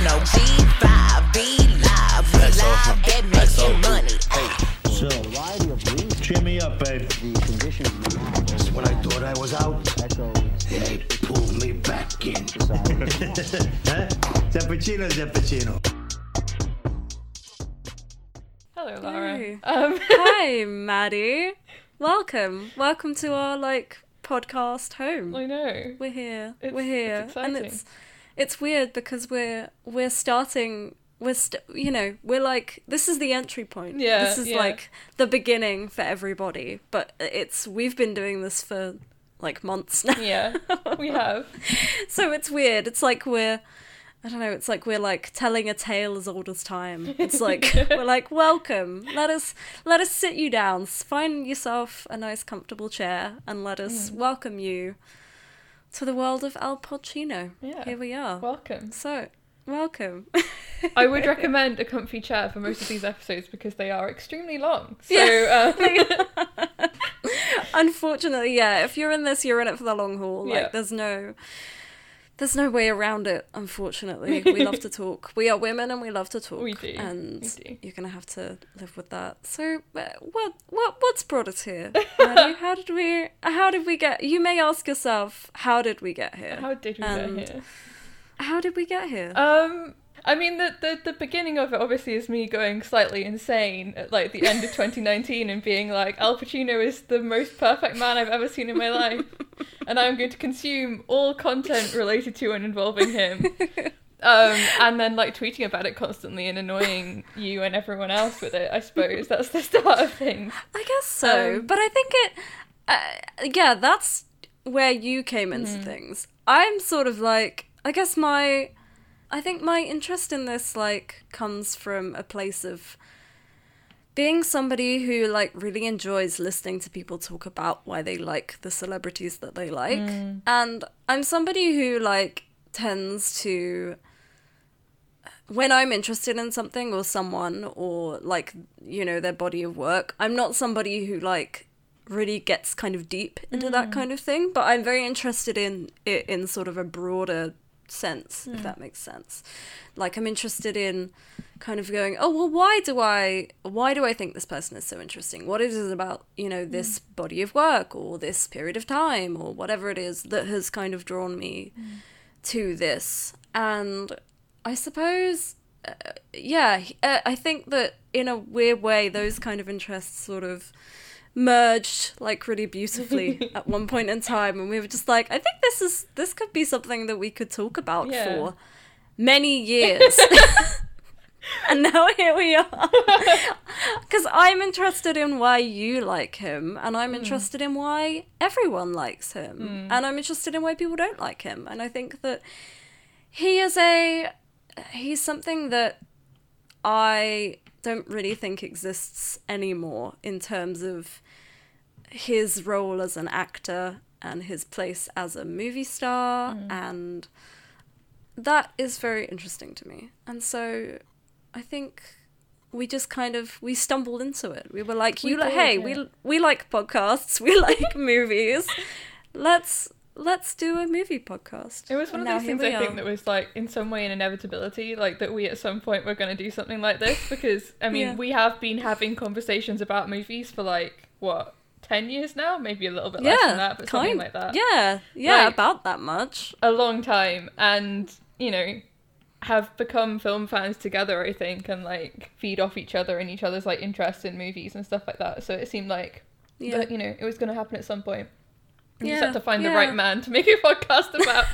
Pacino. G5, be live. We live, that making money. So, cheer me up, babe. Just when I thought I was out, they pulled me back in. Huh? Zappuccino, Zappuccino. Hello, Laura. Hey. Um, Hi, Maddie. Welcome. Welcome to our like podcast home. I know. We're here. It's- we're here. it's and it's it's weird because we're we're starting we're st- you know, we're like this is the entry point. Yeah, This is yeah. like the beginning for everybody, but it's we've been doing this for like months now. Yeah, we have. so it's weird. It's like we're I don't know, it's like we're like telling a tale as old as time. It's like we're like, welcome. Let us let us sit you down. Find yourself a nice comfortable chair and let Mm. us welcome you to the world of Al Pacino. Yeah. Here we are. Welcome. so welcome. I would recommend a comfy chair for most of these episodes because they are extremely long. So, Yeah. um, Unfortunately, yeah, if you're in this, you're in it for the long haul. Like Yeah. there's no there's no way around it, unfortunately. We love to talk. We are women and we love to talk. We do, And we do. you're gonna have to live with that. So uh, what what what's brought us here? Maddie? how did we how did we get you may ask yourself, how did we get here? how did we And get here? How did we get here? Um, I mean, the, the the beginning of it obviously is me going slightly insane at like the end of 2019 and being like, Al Pacino is the most perfect man I've ever seen in my life, and I'm going to consume all content related to and involving him. Um, and then like tweeting about it constantly and annoying you and everyone else with it. I suppose that's the start of things. I guess so, Um, but I think it. Uh, yeah, that's where you came into Mm-hmm. things. I'm sort of like, I guess my, I think my interest in this like comes from a place of being somebody who like really enjoys listening to people talk about why they like the celebrities that they like, Mm. and I'm somebody who like tends to when I'm interested in something or someone or like you know their body of work, I'm not somebody who like really gets kind of deep into that kind of thing, but I'm very interested in it in sort of a broader sense, if that makes sense. Like I'm interested in kind of going, oh well, why do I why do I think this person is so interesting? What is it about you know this body of work or this period of time or whatever it is that has kind of drawn me to this? And I suppose, uh, yeah, uh, I think that in a weird way, those kind of interests sort of merged like really beautifully at one point in time, and we were just like, I think this is this could be something that we could talk about Yeah. for many years. and now here we are. Because I'm interested in why you like him, and I'm hmm. interested in why everyone likes him, hmm. and I'm interested in why people don't like him. And I think that he is a he's something that I don't really think exists anymore in terms of his role as an actor and his place as a movie star mm. and that is very interesting to me. And so I think we just kind of we stumbled into it. We were like, We you like, hey, yeah. we we like podcasts, we like movies. Let's let's do a movie podcast. It was one And of those things I think that was like in some way an inevitability, like that we at some point were going to do something like this because I mean Yeah. we have been having conversations about movies for like what ten years now, maybe a little bit less than that, but something like that. Yeah, yeah, Like- about that much. a long time, and you know have become film fans together. I think and like feed off each other and each other's like interest in movies and stuff like that. So it seemed like Yeah. that you know it was going to happen at some point. You just Yeah, had to find the right man to make a podcast about.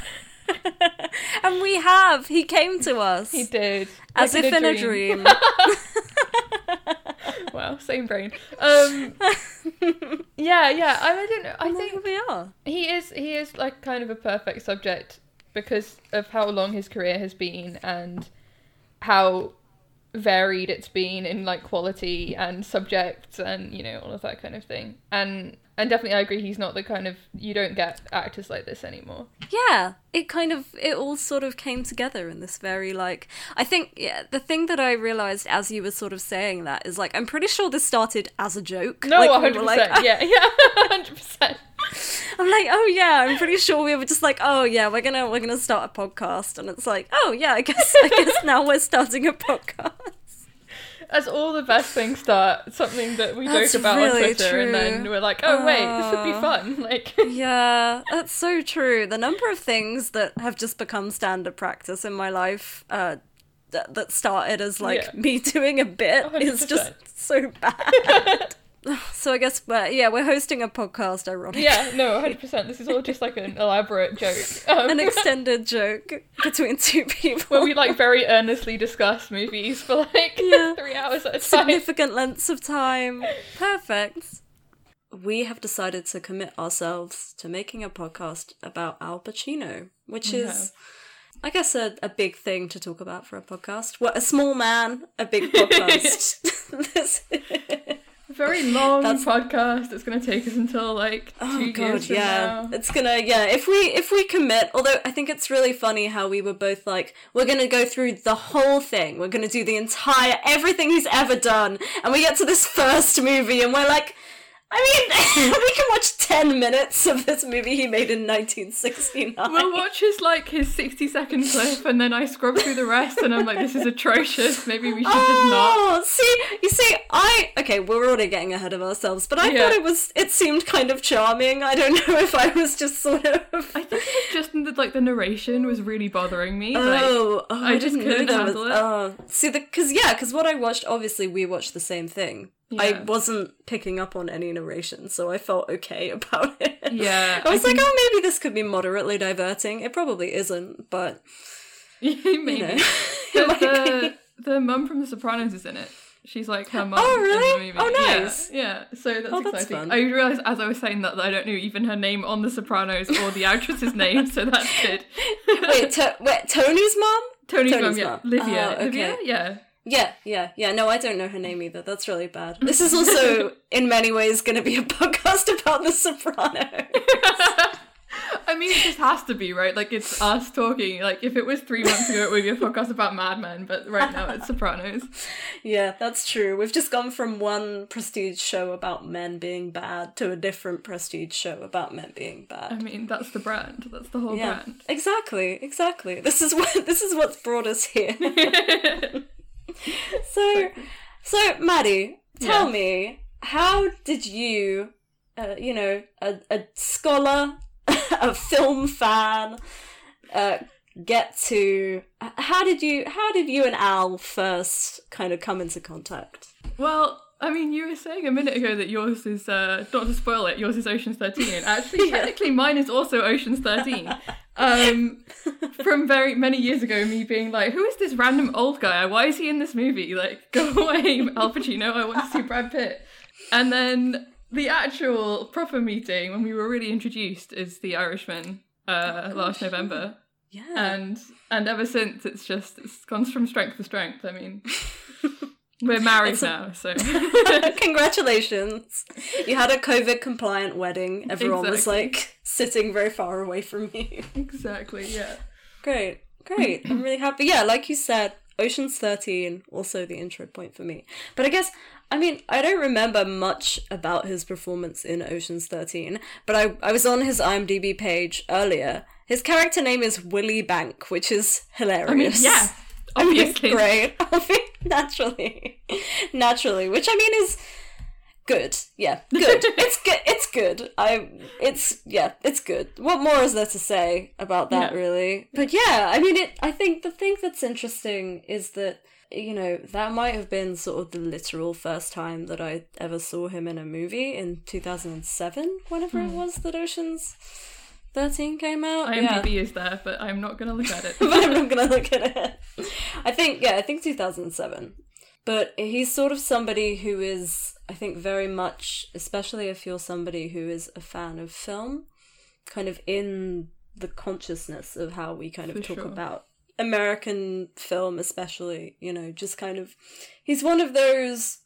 and we have. He came to us. he did, As like if in a dream. wow, same brain. Um, yeah, yeah. I, I don't know. I And think we are. he is he is like kind of a perfect subject because of how long his career has been and how varied it's been in like quality and subjects and you know all of that kind of thing and and definitely i agree he's not the kind of you don't get actors like this anymore Yeah, it kind of it all sort of came together in this very like I think yeah, the thing that I realized as you were sort of saying that is like I'm pretty sure this started as a joke. no like, 100% were like, yeah yeah 100% I'm like, oh yeah, I'm pretty sure we were just like, oh yeah, we're gonna we're gonna start a podcast, and it's like, oh yeah, I guess I guess now we're starting a podcast. As all the best things start, something that we That's joke about really on Twitter, and then we're like, oh wait, this would be fun. Like, Yeah, that's so true. The number of things that have just become standard practice in my life uh, that, that started as like Yeah. me doing a bit is 100%. just so bad. so I guess, but yeah, we're hosting a podcast, ironically. yeah, no, 100%. This is all just like an elaborate joke. Um, An extended joke between two people. where we like very earnestly discuss movies for like Yeah. three hours at a time. significant lengths of time. Perfect. We have decided to commit ourselves to making a podcast about Al Pacino, which is, I guess, a, a big thing to talk about for a podcast. What a small man, a big podcast. Very long That's- podcast. It's going to take us until like oh, two oh god, years from yeah. now. It's gonna yeah. If we if we commit, although I think it's really funny how we were both like, we're gonna go through the whole thing. We're gonna do the entire everything he's ever done, and we get to this first movie, and we're like. I mean, we can watch 10 minutes of this movie he made in 1969. We'll watch his like his sixty second clip, and then I scrub through the rest, and I'm like, this is atrocious. Maybe we should just not. Oh, see, you see, I okay, we're already getting ahead of ourselves, but I Yeah. thought it was, it seemed kind of charming. I don't know if I was just sort of. I think it was just the, like the narration was really bothering me. like, Oh, oh, I I, just couldn't there was. handle it. Oh, see, the because yeah, because what I watched, obviously, we watched the same thing. I wasn't picking up on any narration, so I felt okay about it. Yeah, I was I like, can- oh, maybe this could be moderately diverting. It probably isn't, but maybe you know, the, it might be. the, the mum from The Sopranos is in it. She's like her mum. Oh, in the really? movie. Oh, nice. Yeah, so that's Oh, that's exciting. fun. I realized as I was saying that, that I don't know even her name on The Sopranos or the actress's name, so that's good. wait, to- wait, Tony's mom? Tony's, mum, Tony's yeah. Livia, Oh, Livia, yeah. Yeah, yeah, yeah. No, I don't know her name either. That's really bad. This is also, in many ways, going to be a podcast about The Sopranos. I mean, it just has to be right. Like it's us talking. Like if it was three months ago, it would be a podcast about Mad Men, but right now it's Sopranos. yeah, that's true. We've just gone from one prestige show about men being bad to a different prestige show about men being bad. I mean, that's the brand. That's the whole yeah, brand. exactly, exactly. This is what this is what's brought us here. so, so Maddie, tell Yeah. me, how did you, uh, you know, a, a scholar, a film fan, uh, get to? How did you? How did you and Al first kind of come into contact? Well, I mean, you were saying a minute ago that yours is uh, not to spoil it. Yours is Ocean's Thirteen. Actually, Yeah. technically, mine is also Ocean's Thirteen. Um, from very many years ago, me being like, "Who is this random old guy? Why is he in this movie? Like, go away, Al Pacino. I want to see Brad Pitt." And then the actual proper meeting when we were really introduced is The Irishman uh, last November, Yeah. and and ever since it's just it's gone from strength to strength. I mean. We're married now, so Congratulations. You had a COVID compliant wedding. Everyone was like sitting very far away from you. exactly, yeah. Great. Great. I'm really happy. Yeah, like you said, Ocean's 13 also the intro point for me. But I guess I mean, I don't remember much about his performance in Ocean's 13, but I I was on his IMDb page earlier. His character name is Willie Bank, which is hilarious. I mean, yeah, I mean, obviously. great. Naturally, naturally, which I mean is good. Yeah, good. it's good. It's good. I. It's yeah. It's good. What more is there to say about that, really? But yeah, I mean, it. I think the thing that's interesting is that you know that might have been sort of the literal first time that I ever saw him in a movie in two thousand and seven, whenever it hmm. was that Ocean's. 13 came out. yeah. IMDb is there, but I'm not gonna look at it. but I'm not gonna look at it. I think yeah, I think 2007. But he's sort of somebody who is, I think, very much, especially if you're somebody who is a fan of film, kind of in the consciousness of how we kind of For talk sure. about American film, especially. You know, just kind of, he's one of those.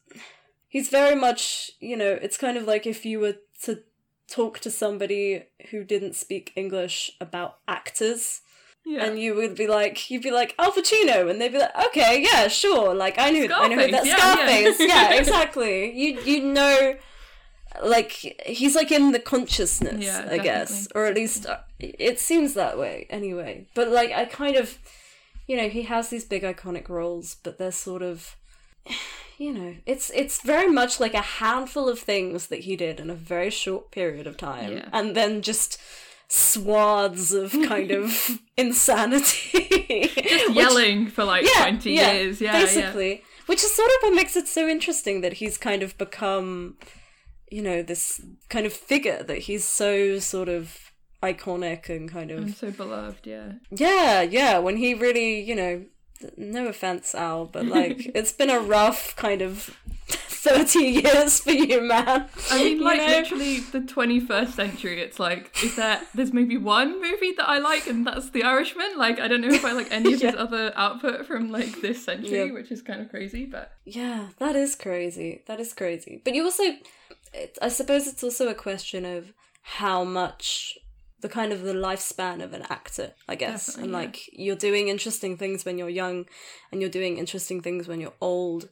He's very much, you know, it's kind of like if you were to talk to somebody who didn't speak English about actors. Yeah, and you would be like, you'd be like Al Pacino, and they'd be like, okay, yeah, sure, like I knew, I know who that Scarface, yeah, yeah. Exactly. You you know like he's like in the consciousness, Yeah, I guess, or at least uh, it seems that way anyway. But like I kind of, you know, he has these big iconic roles, but they're sort of, you know, it's it's very much like a handful of things that he did in a very short period of time, Yeah. and then just swaths of kind of insanity, Which- Yelling for like 20 years. Yeah, yeah. basically. Which is sort of what makes it so interesting that he's kind of become, you know, this kind of figure that he's so sort of iconic and kind of And so beloved, yeah. yeah, yeah. When he really, you know, no offense, Al, but like it's been a rough kind of thirty years for you, man. I mean, You like know? literally the 21st century. It's like, is there? There's maybe one movie that I like, and that's The Irishman. Like, I don't know if I like any of his other output from like this century, Yeah. which is kind of crazy. But Yeah, that is crazy. That is crazy. But you also, it, I suppose it's also a question of how much the kind of the lifespan of an actor, I guess. Definitely, and yeah. like you're doing interesting things when you're young, and you're doing interesting things when you're old.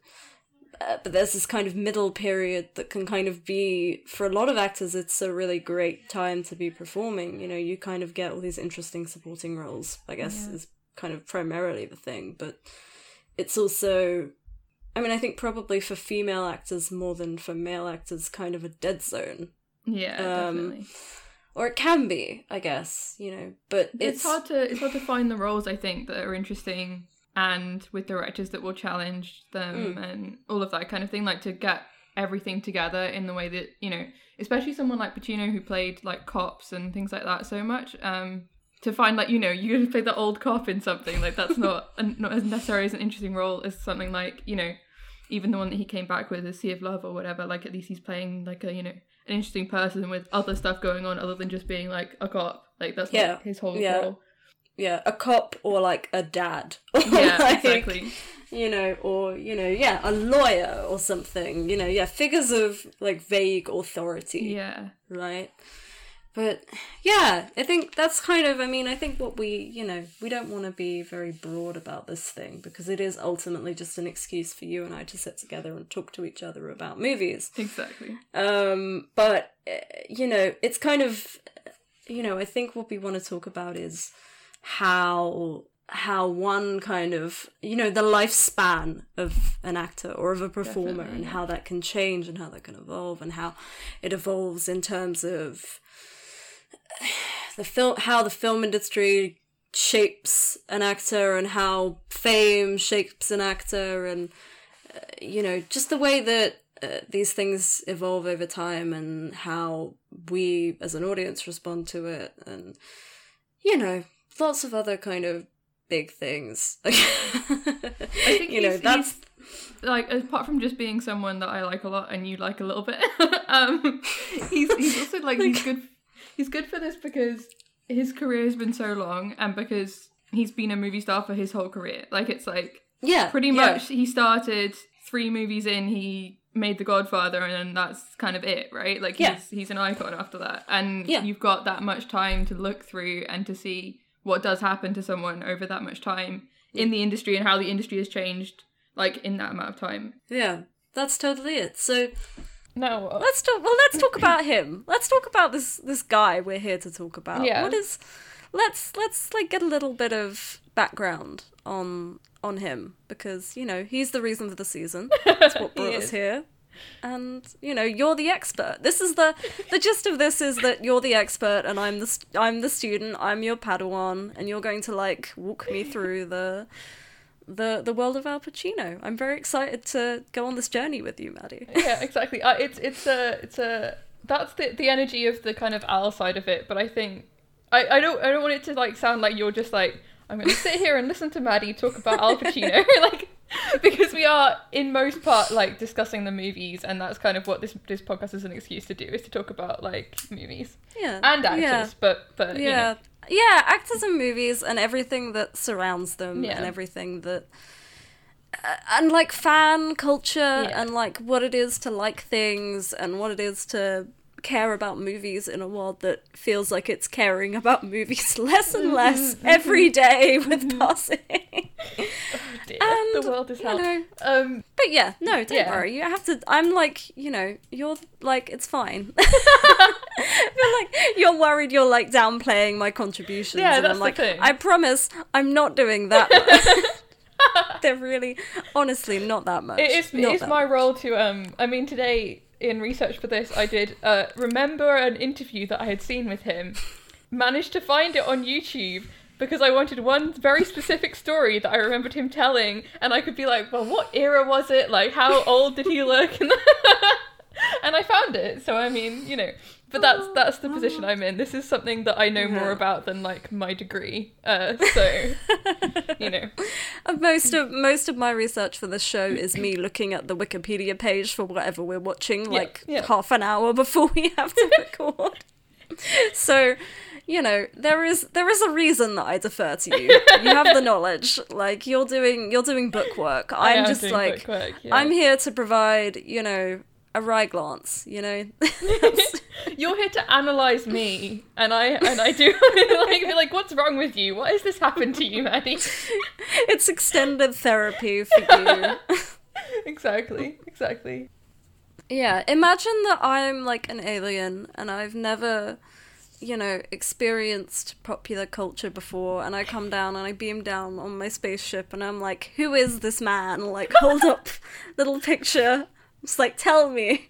Uh, but there's this kind of middle period that can kind of be for a lot of actors it's a really great time to be performing you know you kind of get all these interesting supporting roles i guess is kind of primarily the thing but it's also I mean, I think probably for female actors more than for male actors, kind of a dead zone. yeah, Um, definitely. Or it can be, I guess, you know. But It's, it's, hard to it's hard to find the roles I think that are interesting and with directors that will challenge them Mm. and all of that kind of thing. Like to get everything together in the way that you know, especially someone like Pacino who played like cops and things like that so much. Um, to find like you know you could play the old cop in something like that's not not as necessarily as an interesting role as something like you know even the one that he came back with, a Sea of Love or whatever. Like at least he's playing like a you know an interesting person with other stuff going on other than just being like a cop. Like that's Yeah, not his whole yeah. role. yeah, a cop or like a dad. Yeah, like, exactly. You know, or, you know, yeah, a lawyer or something. You know, yeah, figures of like vague authority. Yeah, right? But yeah, I think that's kind of, I mean, I think what we, you know, we don't want to be very broad about this thing because it is ultimately just an excuse for you and I to sit together and talk to each other about movies. exactly. Um, but, uh, you know, it's kind of, you know, I think what we want to talk about is how how one kind of you know the lifespan of an actor or of a performer Definitely, and how that can change and how that can evolve and how it evolves in terms of the film how the film industry shapes an actor and how fame shapes an actor and uh, you know just the way that uh, these things evolve over time and how we as an audience respond to it and you know lots of other kind of big things I think you know that's Like apart from just being someone that I like a lot and you like a little bit, um, he's he's also like he's good. He's good for this because his career has been so long and because he's been a movie star for his whole career. Like it's like yeah pretty yeah. much he started three movies in he made the godfather and then that's kind of it right like Yeah. he's he's an icon after that and Yeah. you've got that much time to look through and to see what does happen to someone over that much time in the industry and how the industry has changed like in that amount of time yeah that's totally it so no uh, let's talk well let's talk about him. Let's talk about this this guy we're here to talk about. Yeah. what is let's let's like get a little bit of background on on him because you know he's the reason for the season. That's what brought us is. here. And you know you're the expert. This is the the gist of this is that you're the expert and i'm the st- i'm the student. I'm your padawan and you're going to like walk me through the the the world of al pacino. I'm very excited to go on this journey with you maddie. Yeah exactly. Uh, it's it's a it's a that's the the energy of the kind of Al side of it but I think I I don't I don't want it to like sound like you're just like I'm going to sit here and listen to Maddie talk about Al Pacino like because we are in most part like discussing the movies and that's kind of what this this podcast is an excuse to do is to talk about like movies. Yeah. And actors yeah. but but you know. Yeah actors and movies and everything that surrounds them Yeah. and everything that uh, and like fan culture Yeah. and like what it is to like things and what it is to care about movies in a world that feels like it's caring about movies less and less every day with passing Dear. and the world is you hell. know, Um, But yeah, no, don't Yeah. worry. You have to. I'm like, you know, you're like, it's fine. Feel like you're worried. You're like downplaying my contributions. Yeah, and that's I'm the thing. I promise, I'm not doing that. much. They're really, honestly, not that much. It is, it is my much. role to um. I mean, today in research for this, I did uh remember an interview that I had seen with him. Managed to find it on YouTube because I wanted one very specific story that I remembered him telling, and I could be like, well, what era was it? Like, how old did he look? And, I found it. So I mean, you know, but that's that's the position I'm in. This is something that I know more about than like my degree. Uh, so you know, Uh, Most of most of my research for this show is me looking at the Wikipedia page for whatever we're watching, like yeah. half an hour before we have to record. so, you know, there is there is a reason that I defer to you. You have the knowledge. Like you're doing you're doing book work. I'm just like work, yeah. I'm here to provide, you know, a wry glance. You know, You're here to analyze me, and I and I do like be like, what's wrong with you? What has this happened to you, Maddie? it's extended therapy for you. exactly, exactly. Yeah, imagine that I'm like an alien and I've never, you know, experienced popular culture before, and I come down and I beam down on my spaceship and I'm like, who is this man? Like, hold up, little picture. It's like, tell me.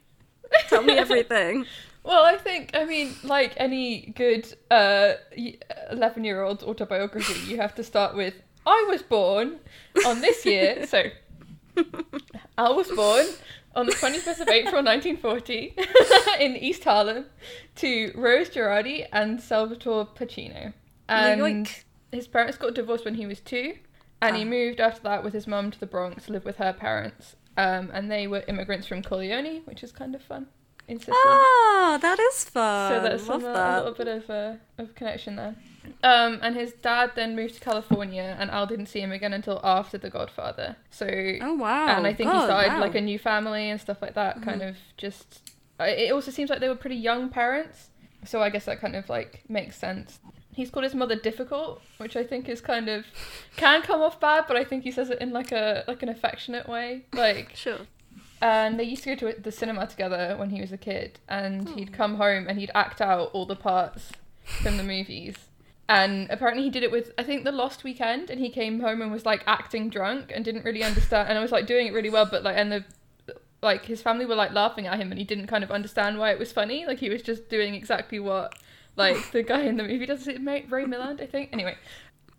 Tell me everything. Well, I think I mean, like any good uh eleven-year-old autobiography, you have to start with I was born on this year. so I was born on the 25th of April 1940 in East Harlem to Rose Gerardi and Salvatore Pacino. And Yoink. his parents got divorced when he was two, and he Ah. moved after that with his mum to the Bronx to live with her parents. Um, and they were immigrants from Corleone, which is kind of fun in Sicily. Ah, that is fun. So that's Love some, uh, a little bit of uh, of connection there. Um, and his dad then moved to California, and Al didn't see him again until after The Godfather. So, Oh wow! and I think he started wow. Mm-hmm. like a new family and stuff like that. Kind of just. uh, It also seems like they were pretty young parents, so I guess that kind of like makes sense. He's called his mother difficult, which I think is kind of can come off bad, but I think he says it in like a like an affectionate way, like Sure. and they used to go to the cinema together when he was a kid and hmm. he'd come home and he'd act out all the parts from the movies and apparently he did it with i think the lost weekend and he came home and was like acting drunk and didn't really understand and i was like doing it really well but like and the like his family were like laughing at him and he didn't kind of understand why it was funny like he was just doing exactly what like the guy in the movie does it ray milland i think anyway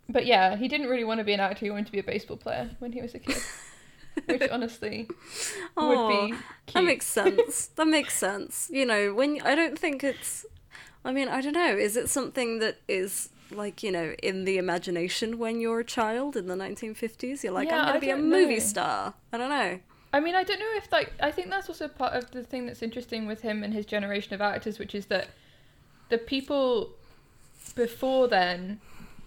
but yeah he didn't really want to be an actor he wanted to be a baseball player when he was a kid which honestly would Aw, be That makes sense. that makes sense. You know, when I don't think it's. I mean, I don't know. Is it something that is like you know in the imagination when you're a child in the 1950s? You're like, Yeah, I'm gonna I be a movie know. star. I don't know. I mean, I don't know if like I think that's also part of the thing that's interesting with him and his generation of actors, which is that the people before then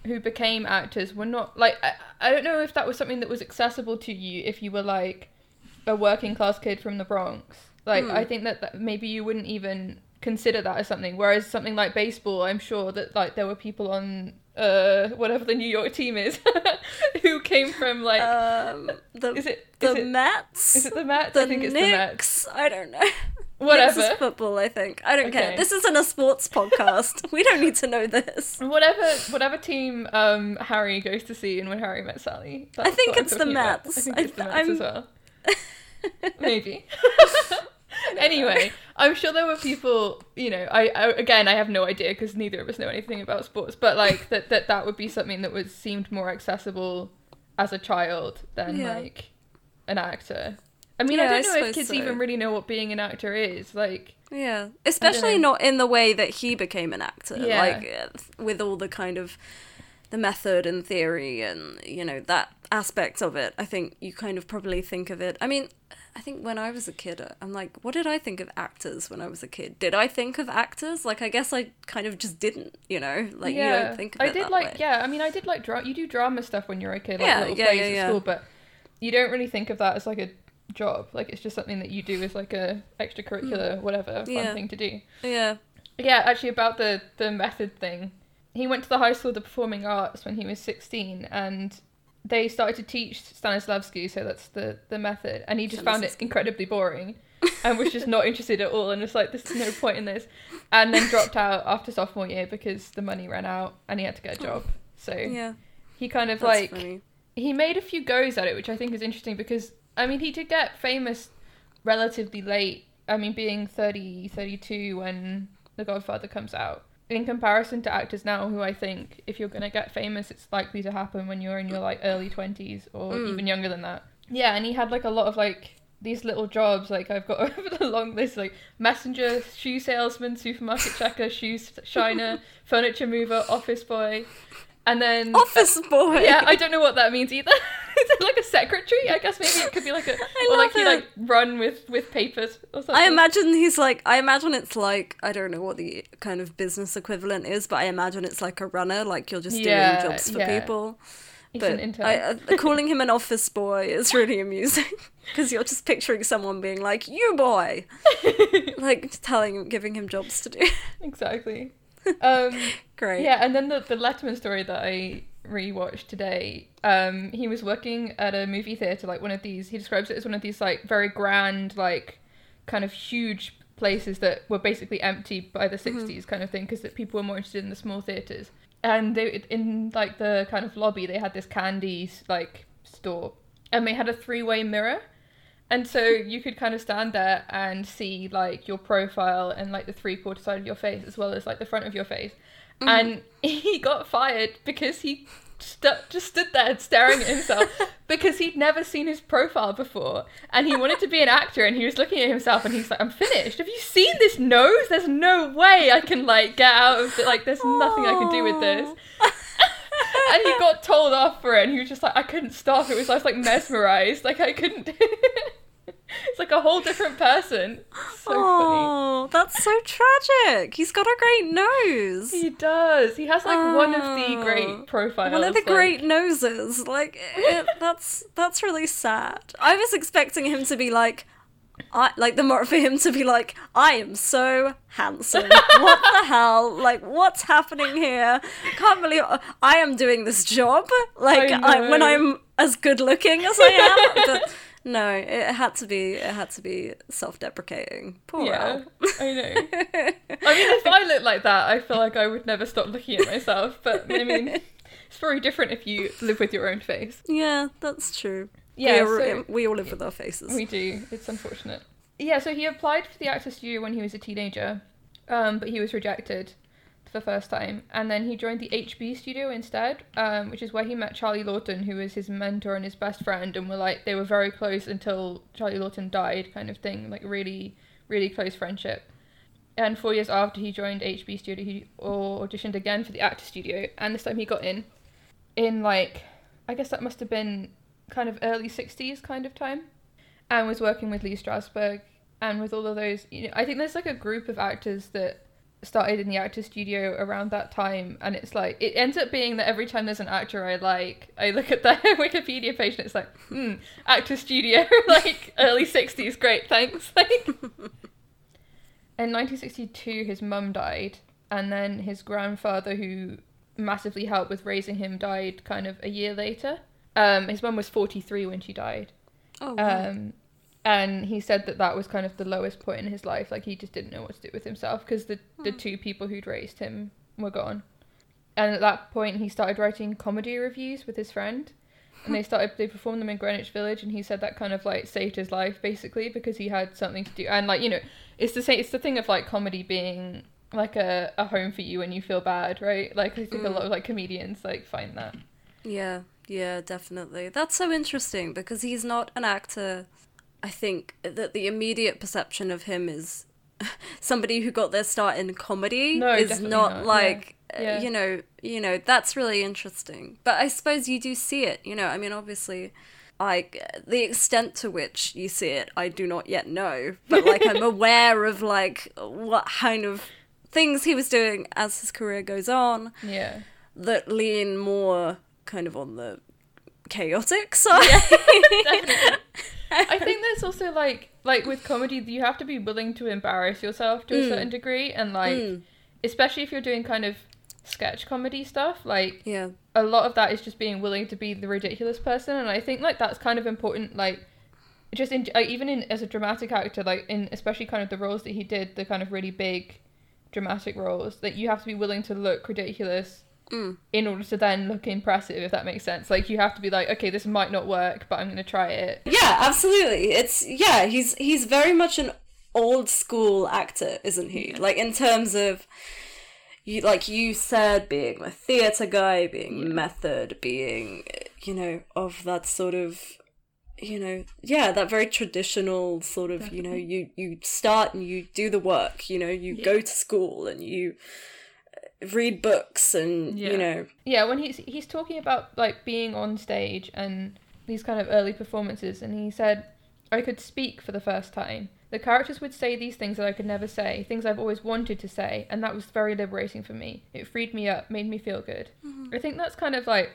who became actors were not like I, I don't know if that was something that was accessible to you if you were like a working class kid from the Bronx. Like I think that, that maybe you wouldn't even consider that as something. Whereas something like baseball, I'm sure that like there were people on uh whatever the New York team is who came from like Um, the is it the is it, Mets? is it the Mets? the I think it's the Mets. Knicks? I don't know. Whatever. Knicks is football. I think. I don't care. This isn't a sports podcast. we don't need to know this. Whatever, whatever team um, Harry goes to see in When Harry Met Sally. I think it's the about. Mets. I think I it's the Mets as I'm- well. Maybe. anyway, I'm sure there were people. You know, I, I again, I have no idea because neither of us know anything about sports. But like that, that that would be something that was seemed more accessible as a child than Yeah. like an actor. I mean, I Yeah, I don't know if kids so. even really know what being an actor is. Like, Yeah, especially not in the way that he became an actor. Yeah. Like uh, with all the kind of the method and theory and you know that aspect of it. I think you kind of probably think of it. I mean, I think when I was a kid, uh, I'm like, what did I think of actors when I was a kid? Did I think of actors? Like, I guess I kind of just didn't. You know, like you don't think of I it did like way. yeah. I mean, I did like drama. You do drama stuff when you're a kid, like Yeah, little yeah, plays yeah, at school, but you don't really think of that as like a job. Like it's just something that you do as like a extracurricular, whatever fun Mm. Yeah. thing to do. Yeah. Yeah, actually about the the method thing. He went to the High School of the Performing Arts when he was 16 and they started to teach Stanislavski, so that's the the method, and he just found it incredibly boring, and was just not interested at all, and was like, "There's no point in this," and then dropped out after sophomore year because the money ran out and he had to get a job. So Yeah, he kind of that's like funny. he made a few goes at it, which I think is interesting because I mean he did get famous relatively late. I mean, being 30, 32 when The Godfather comes out. In comparison to actors now, who I think if you're gonna get famous, it's likely to happen when you're in your like early twenties or Mm. even younger than that. Yeah, and he had like a lot of like these little jobs. Like I've got over the long list, like messenger, shoe salesman, supermarket checker, shoe shiner, furniture mover, office boy, and then Office boy. yeah, I don't know what that means either. Is it like a secretary? I guess maybe it could be like a I or like love he like run with with papers or something. I imagine he's like I imagine it's like I don't know what the kind of business equivalent is, but I imagine it's like a runner, like you're just Yeah, doing jobs for yeah. people. He's but. I, uh, calling him an office boy is really amusing because you're just picturing someone being like, "You boy," like telling him, giving him jobs to do. exactly. Um, Great. yeah, and then the the Letterman story that I rewatched today. Um, he was working at a movie theater, like one of these. He describes it as one of these like very grand, like kind of huge places that were basically empty by the 60s kind of thing because people were more interested in the small theaters and they in like the kind of lobby they had this candy like store and they had a three-way mirror and so you could kind of stand there and see like your profile and like the three quarter side of your face as well as like the front of your face. Mm. And he got fired because he stu- just stood there staring at himself because he'd never seen his profile before. And he wanted to be an actor and he was looking at himself and he's like i'm finished. Have you seen this nose? There's no way i can like get out of it like there's nothing i can do with this and he got told off for it and he was just like i couldn't stop it was i was like mesmerized like i couldn't it's like a whole different person so funny oh, that's so tragic. He's got a great nose. he does he has like one of the Oh. great profiles One of the like- great noses. Like it, that's that's really sad. I was expecting him to be like I like the more for him to be like, I am so handsome. What the hell? Like, what's happening here? Can't believe I am doing this job. Like, I I when. I'm as good looking as I am. But no, it had to be. It had to be self-deprecating. Poor yeah i know i mean if i looked like that i feel like i would never stop looking at myself but i mean it's very different if you live with your own face yeah, that's true. Yeah, we all, so- we all live with our faces. We do. It's unfortunate. Yeah, so he applied for the actor studio when he was a teenager, um, but he was rejected for the first time. And then he joined the HB studio instead, um, which is where he met Charlie Laughton, who was his mentor and his best friend, and were like they were very close until Charlie Laughton died, kind of thing, like really, really close friendship. And four years after he joined HB Studio, he auditioned again for the actor studio, and this time he got in. In like, I guess that must have been kind of early '60s kind of time, and was working with Lee Strasberg and with all of those. You know, I think there's like a group of actors that started in the actor studio around that time, and it's like it ends up being that every time there's an actor I like, I look at their Wikipedia page and it's like, hmm, actor studio, like early '60s, great, thanks. Like. In 1962, his mum died, and then his grandfather, who massively helped with raising him, died kind of a year later. Um, his mum was 43 when she died. oh, wow. Um, and he said that that was kind of the lowest point in his life. Like he just didn't know what to do with himself because the the two people who'd raised him were gone. And at that point, he started writing comedy revues with his friend, and they started they performed them in Greenwich Village. And he said that kind of like saved his life basically because he had something to do. And like you know, it's the same. It's the thing of like comedy being like a, a home for you when you feel bad, right? Like I think a lot of like comedians like find that. Yeah, yeah, definitely. That's so interesting because he's not an actor. I think that the immediate perception of him is somebody who got their start in comedy No, is not, not, like uh, Yeah. you know, you know, that's really interesting. But I suppose you do see it, you know. I mean, obviously like the extent to which you see it, I do not yet know, but like I'm aware of like what kind of things he was doing as his career goes on Yeah. that lean more kind of on the chaotic side. Definitely. I think there's also like like with comedy you have to be willing to embarrass yourself to a mm. certain degree and like mm. especially if you're doing kind of sketch comedy stuff. Like Yeah. a lot of that is just being willing to be the ridiculous person, and I think like that's kind of important. Like just in like, even in as a dramatic actor, like in especially kind of the roles that he did, the kind of really big dramatic roles, that you have to be willing to look ridiculous in order to then look impressive. If that makes sense, like you have to be like, okay, this might not work, but I'm gonna try it. Yeah, absolutely. It's yeah, he's he's very much an old school actor, isn't he? Like in terms of you like you said being a theater guy, being method, being you know, of that sort of you know, yeah, that very traditional sort of, you know, you you start and you do the work, you know, you go to school and you read books and Yeah. you know, Yeah, when he's he's talking about like being on stage and these kind of early performances, and he said, "I could speak for the first time. The characters would say these things that I could never say, things I've always wanted to say, and that was very liberating for me. It freed me up, made me feel good. Mm-hmm. I think that's kind of like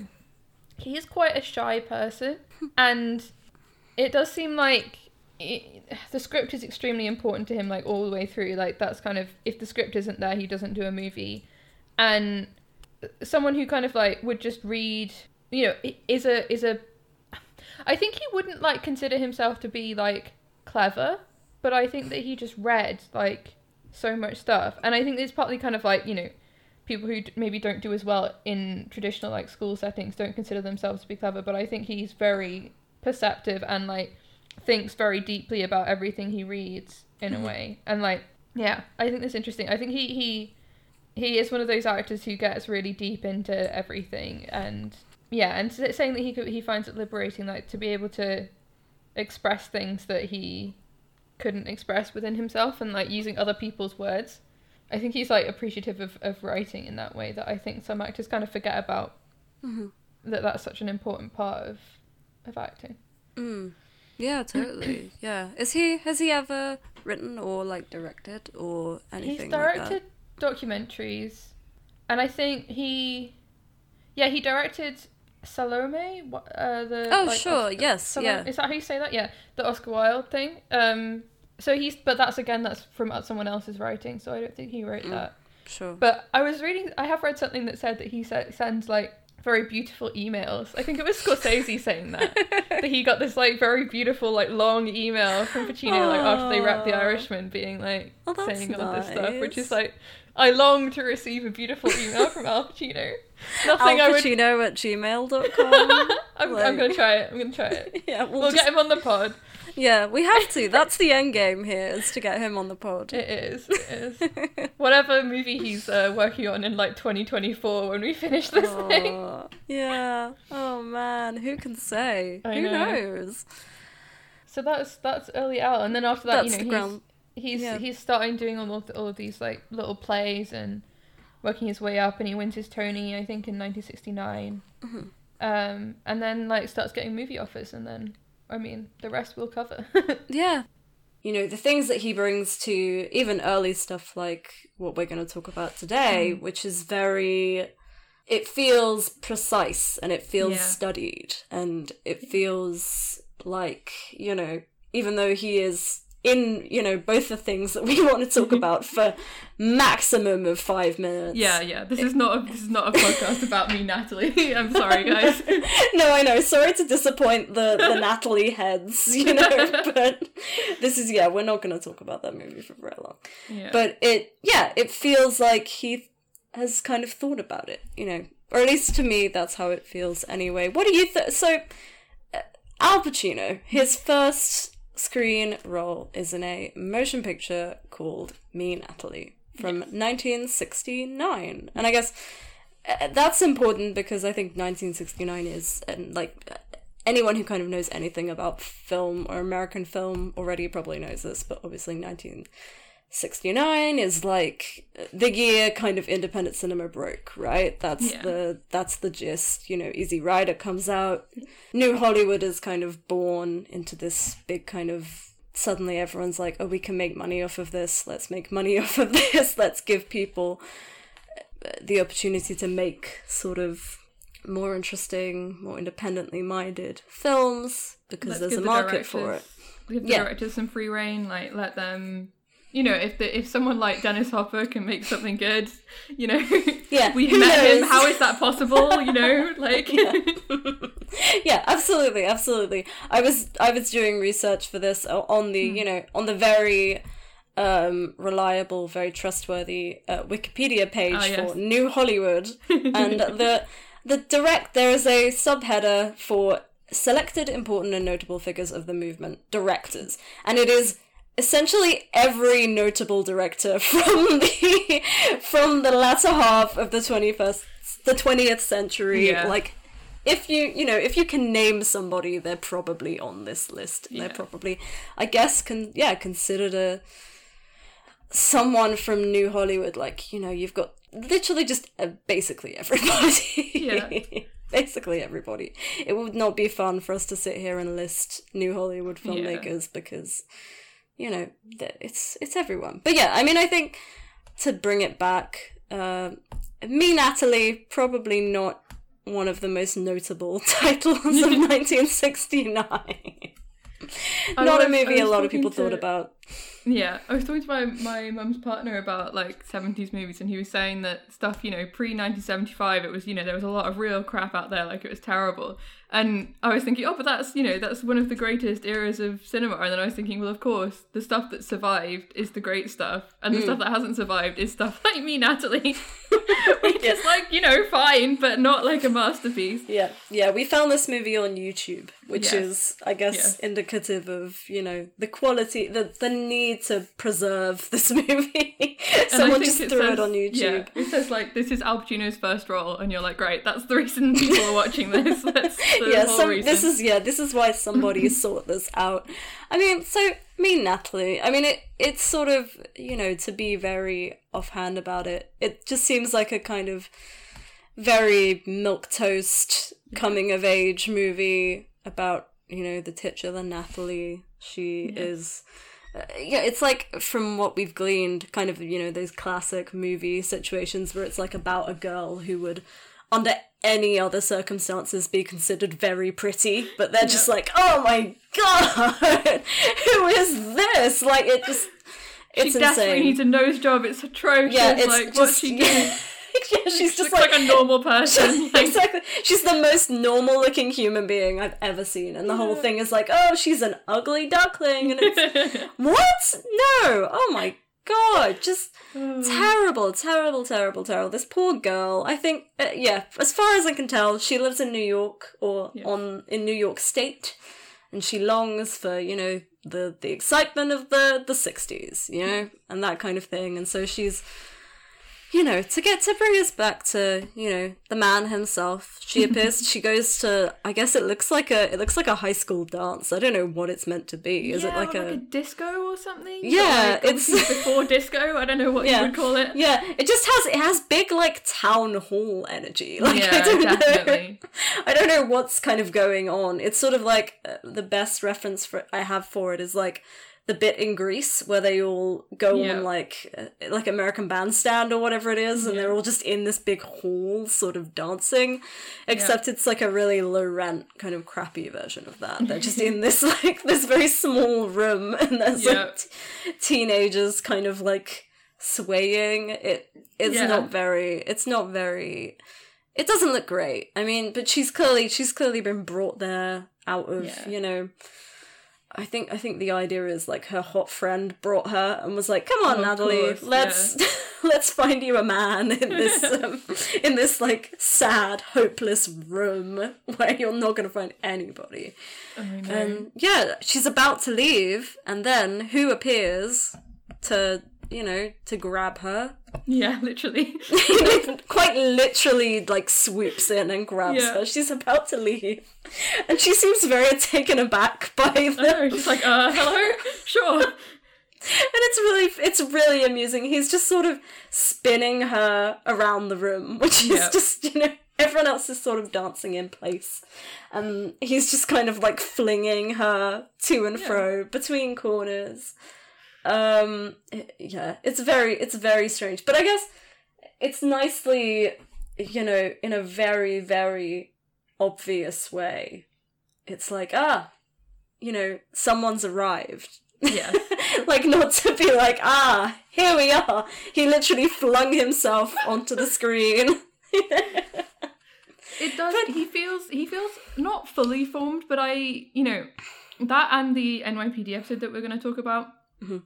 he is quite a shy person, and it does seem like." It, the script is extremely important to him like all the way through like that's kind of if the script isn't there he doesn't do a movie and someone who kind of like would just read you know is a is a i think he wouldn't like consider himself to be like clever but i think that he just read like so much stuff. And i think it's partly kind of like you know people who maybe don't do as well in traditional like school settings don't consider themselves to be clever but i think he's very perceptive and like thinks very deeply about everything he reads in a mm-hmm. way. And like yeah i think that's interesting. I think he he he is one of those actors who gets really deep into everything and yeah and saying that he could, he finds it liberating like to be able to express things that he couldn't express within himself and like using other people's words. I think he's like appreciative of, of writing in that way that i think some actors kind of forget about mm-hmm. that that's such an important part of of acting. Mm. Yeah, totally. yeah. Is he has he ever written or like directed or anything He's like directed documentaries, and I think he, yeah, he directed Salome. wha- Uh, the Oh, like, sure, Oscar- yes, Salome- yeah. Is that how you say that? Yeah, the Oscar Wilde thing. Um, so he's, but that's again, that's from someone else's writing. So I don't think he wrote Mm. that. Sure. But I was reading. I have read something that said that he sa- sends like very beautiful emails. I think it was Scorsese saying that that he got this like very beautiful like long email from Pacino like after they wrapped The Irishman, being like Oh, saying all this stuff, which is like I long to receive a beautiful email from Al Pacino. Al Nothing I would. Pacino at gmail.com. I'm, like- I'm gonna try it. I'm gonna try it. yeah, we'll, We'll just, get him on the pod. yeah, we have to. That's the end game here, is to get him on the pod. It is. It is. Whatever movie he's uh, working on in like 2024 when we finish this thing. Yeah. Oh man, who can say? I who know. knows? So that's that's early out, and then after that, That's you know, ground. He's he's yeah. he's starting doing all of all of these like little plays and working his way up, and he wins his Tony, I think, in 1969. Mm-hmm. Um, and then like starts getting movie offers, and then I mean the rest we'll cover. Yeah. You know, the things that he brings to even early stuff like what we're going to talk about today, Mm. which is very. It feels precise and it feels Yeah. studied and it feels like, you know, even though he is in, you know, both the things that we want to talk about for maximum of five minutes. yeah. Yeah. This is not a, this is not a podcast about me, Natalie. I'm sorry, guys. no, I know. Sorry to disappoint the, the Natalie heads, you know, but this is, yeah, we're not going to talk about that movie for very long. Yeah. But it, yeah, it feels like he has kind of thought about it, you know, or at least to me, that's how it feels anyway. What do you think? So, uh, Al Pacino, his first screen role is in a motion picture called Me Natalie from 1969. And I guess uh, that's important because I think 1969 is and like uh, anyone who kind of knows anything about film or American film already probably knows this, but obviously 1969 is like the year kind of independent cinema broke, right? That's Yeah. the that's the gist. You know, Easy Rider comes out, New Hollywood is kind of born into this big kind of suddenly everyone's like, oh, we can make money off of this. Let's make money off of this. Let's give people the opportunity to make sort of more interesting, more independently minded films because Let's there's a the market for it. Give the Yeah. directors some free rein, like let them you know, if the if someone like Dennis Hopper can make something good, you know, Yeah, we've who met him. How is that possible? You know, like yeah, absolutely, absolutely. I was I was doing research for this on the you know on the very um, reliable, very trustworthy uh, Wikipedia page Ah, yes. for New Hollywood, and the the direct there is a subheader for selected important and notable figures of the movement directors, and it is essentially every notable director from the from the latter half of the 21st the 20th century. Yeah. like if you you know if you can name somebody they're probably on this list. And they're probably i guess can yeah considered a someone from new hollywood. Like you know you've got literally just uh, basically everybody. Yeah. basically everybody. It would not be fun for us to sit here and list new hollywood filmmakers because you know it's it's everyone. But yeah i mean i think to bring it back uh, me natalie probably not one of the most notable titles of 1969 not a movie a lot of people thought about Yeah, I was talking to my my mum's partner about like seventies movies, and he was saying that stuff you know pre nineteen seventy five, it was you know there was a lot of real crap out there, like it was terrible. And I was thinking, oh, but that's you know that's one of the greatest eras of cinema. And then I was thinking, well, of course, the stuff that survived is the great stuff, and the hmm. stuff that hasn't survived is stuff like me, Natalie, which is like you know fine, but not like a masterpiece. Yeah, yeah. We found this movie on YouTube, which Yes. is, I guess, Yes. indicative of you know the quality, the the need to preserve this movie. Someone just threw says, it on YouTube. Yeah, it says like this is Al Pacino's first role, and you're like, great, that's the reason people are watching this. That's the Yeah, whole some, reason. this is yeah, this is why somebody sought this out. I mean, so me, Natalie. I mean, it it's sort of you know to be very offhand about it. It just seems like a kind of very milk toast coming of age movie about you know the titular Natalie. She is. Uh, yeah, it's like from what we've gleaned, kind of you know those classic movie situations where it's like about a girl who would, under any other circumstances, be considered very pretty, but they're just like, oh my god, who is this? Like it just, it's she desperately insane. needs a nose job. It's atrocious. yeah, it's like just what's she doing? yeah, she's She just like, like, a normal person. Like, exactly. She's the most normal looking human being I've ever seen, and the whole thing is like, oh, she's an ugly duckling, and it's what? No! Oh my god! Just terrible, terrible, terrible, terrible. This poor girl. I think, uh, yeah. As far as I can tell, she lives in New York or on in New York State, and she longs for you know the the excitement of the the sixties, you know, and that kind of thing. And so she's you know, to get to bring us back to, you know, the man himself. She appears she goes to I guess it looks like a it looks like a high school dance. I don't know what it's meant to be. Is yeah, it like or a, disco or something? Yeah, like, it's- before disco. I don't know what Yeah. you would call it. Yeah, it just has it has big like town hall energy. Like I Yeah, don't know. definitely. I don't know what's kind of going on. It's sort of like uh, the best reference for I have for it is like the bit in Grease where they all go Yeah. on like uh, like American Bandstand or whatever it is, and they're all just in this big hall, sort of dancing. Except it's like a really low rent kind of crappy version of that. They're just in this like this very small room, and there's Yeah. like t- teenagers kind of like swaying. It it's Yeah. not very. It's not very it doesn't look great. I mean, but she's clearly she's clearly been brought there out of Yeah. you know. I think I think the idea is like her hot friend brought her and was like, "Come on, Of Natalie, course, let's let's find you a man in this um, in this like sad, hopeless room where you're not gonna find anybody." And yeah, she's about to leave, and then who appears to you know to grab her? yeah, literally. quite literally like swoops in and grabs Yeah. her. She's about to leave. And she seems very taken aback by the know. She's like, uh, hello, sure. and it's really it's really amusing. He's just sort of spinning her around the room, which is Yeah. just, you know, everyone else is sort of dancing in place. And he's just kind of like flinging her to and fro between corners. Um yeah, it's very it's very strange. But I guess it's nicely you know, in a very, very obvious way. It's like, ah, you know, someone's arrived. Yeah. like not to be like, ah, here we are. He literally flung himself onto the screen. It does. he feels he feels not fully formed, but I, you know, that and the NYPD episode that we're going to talk about. Mm-hmm.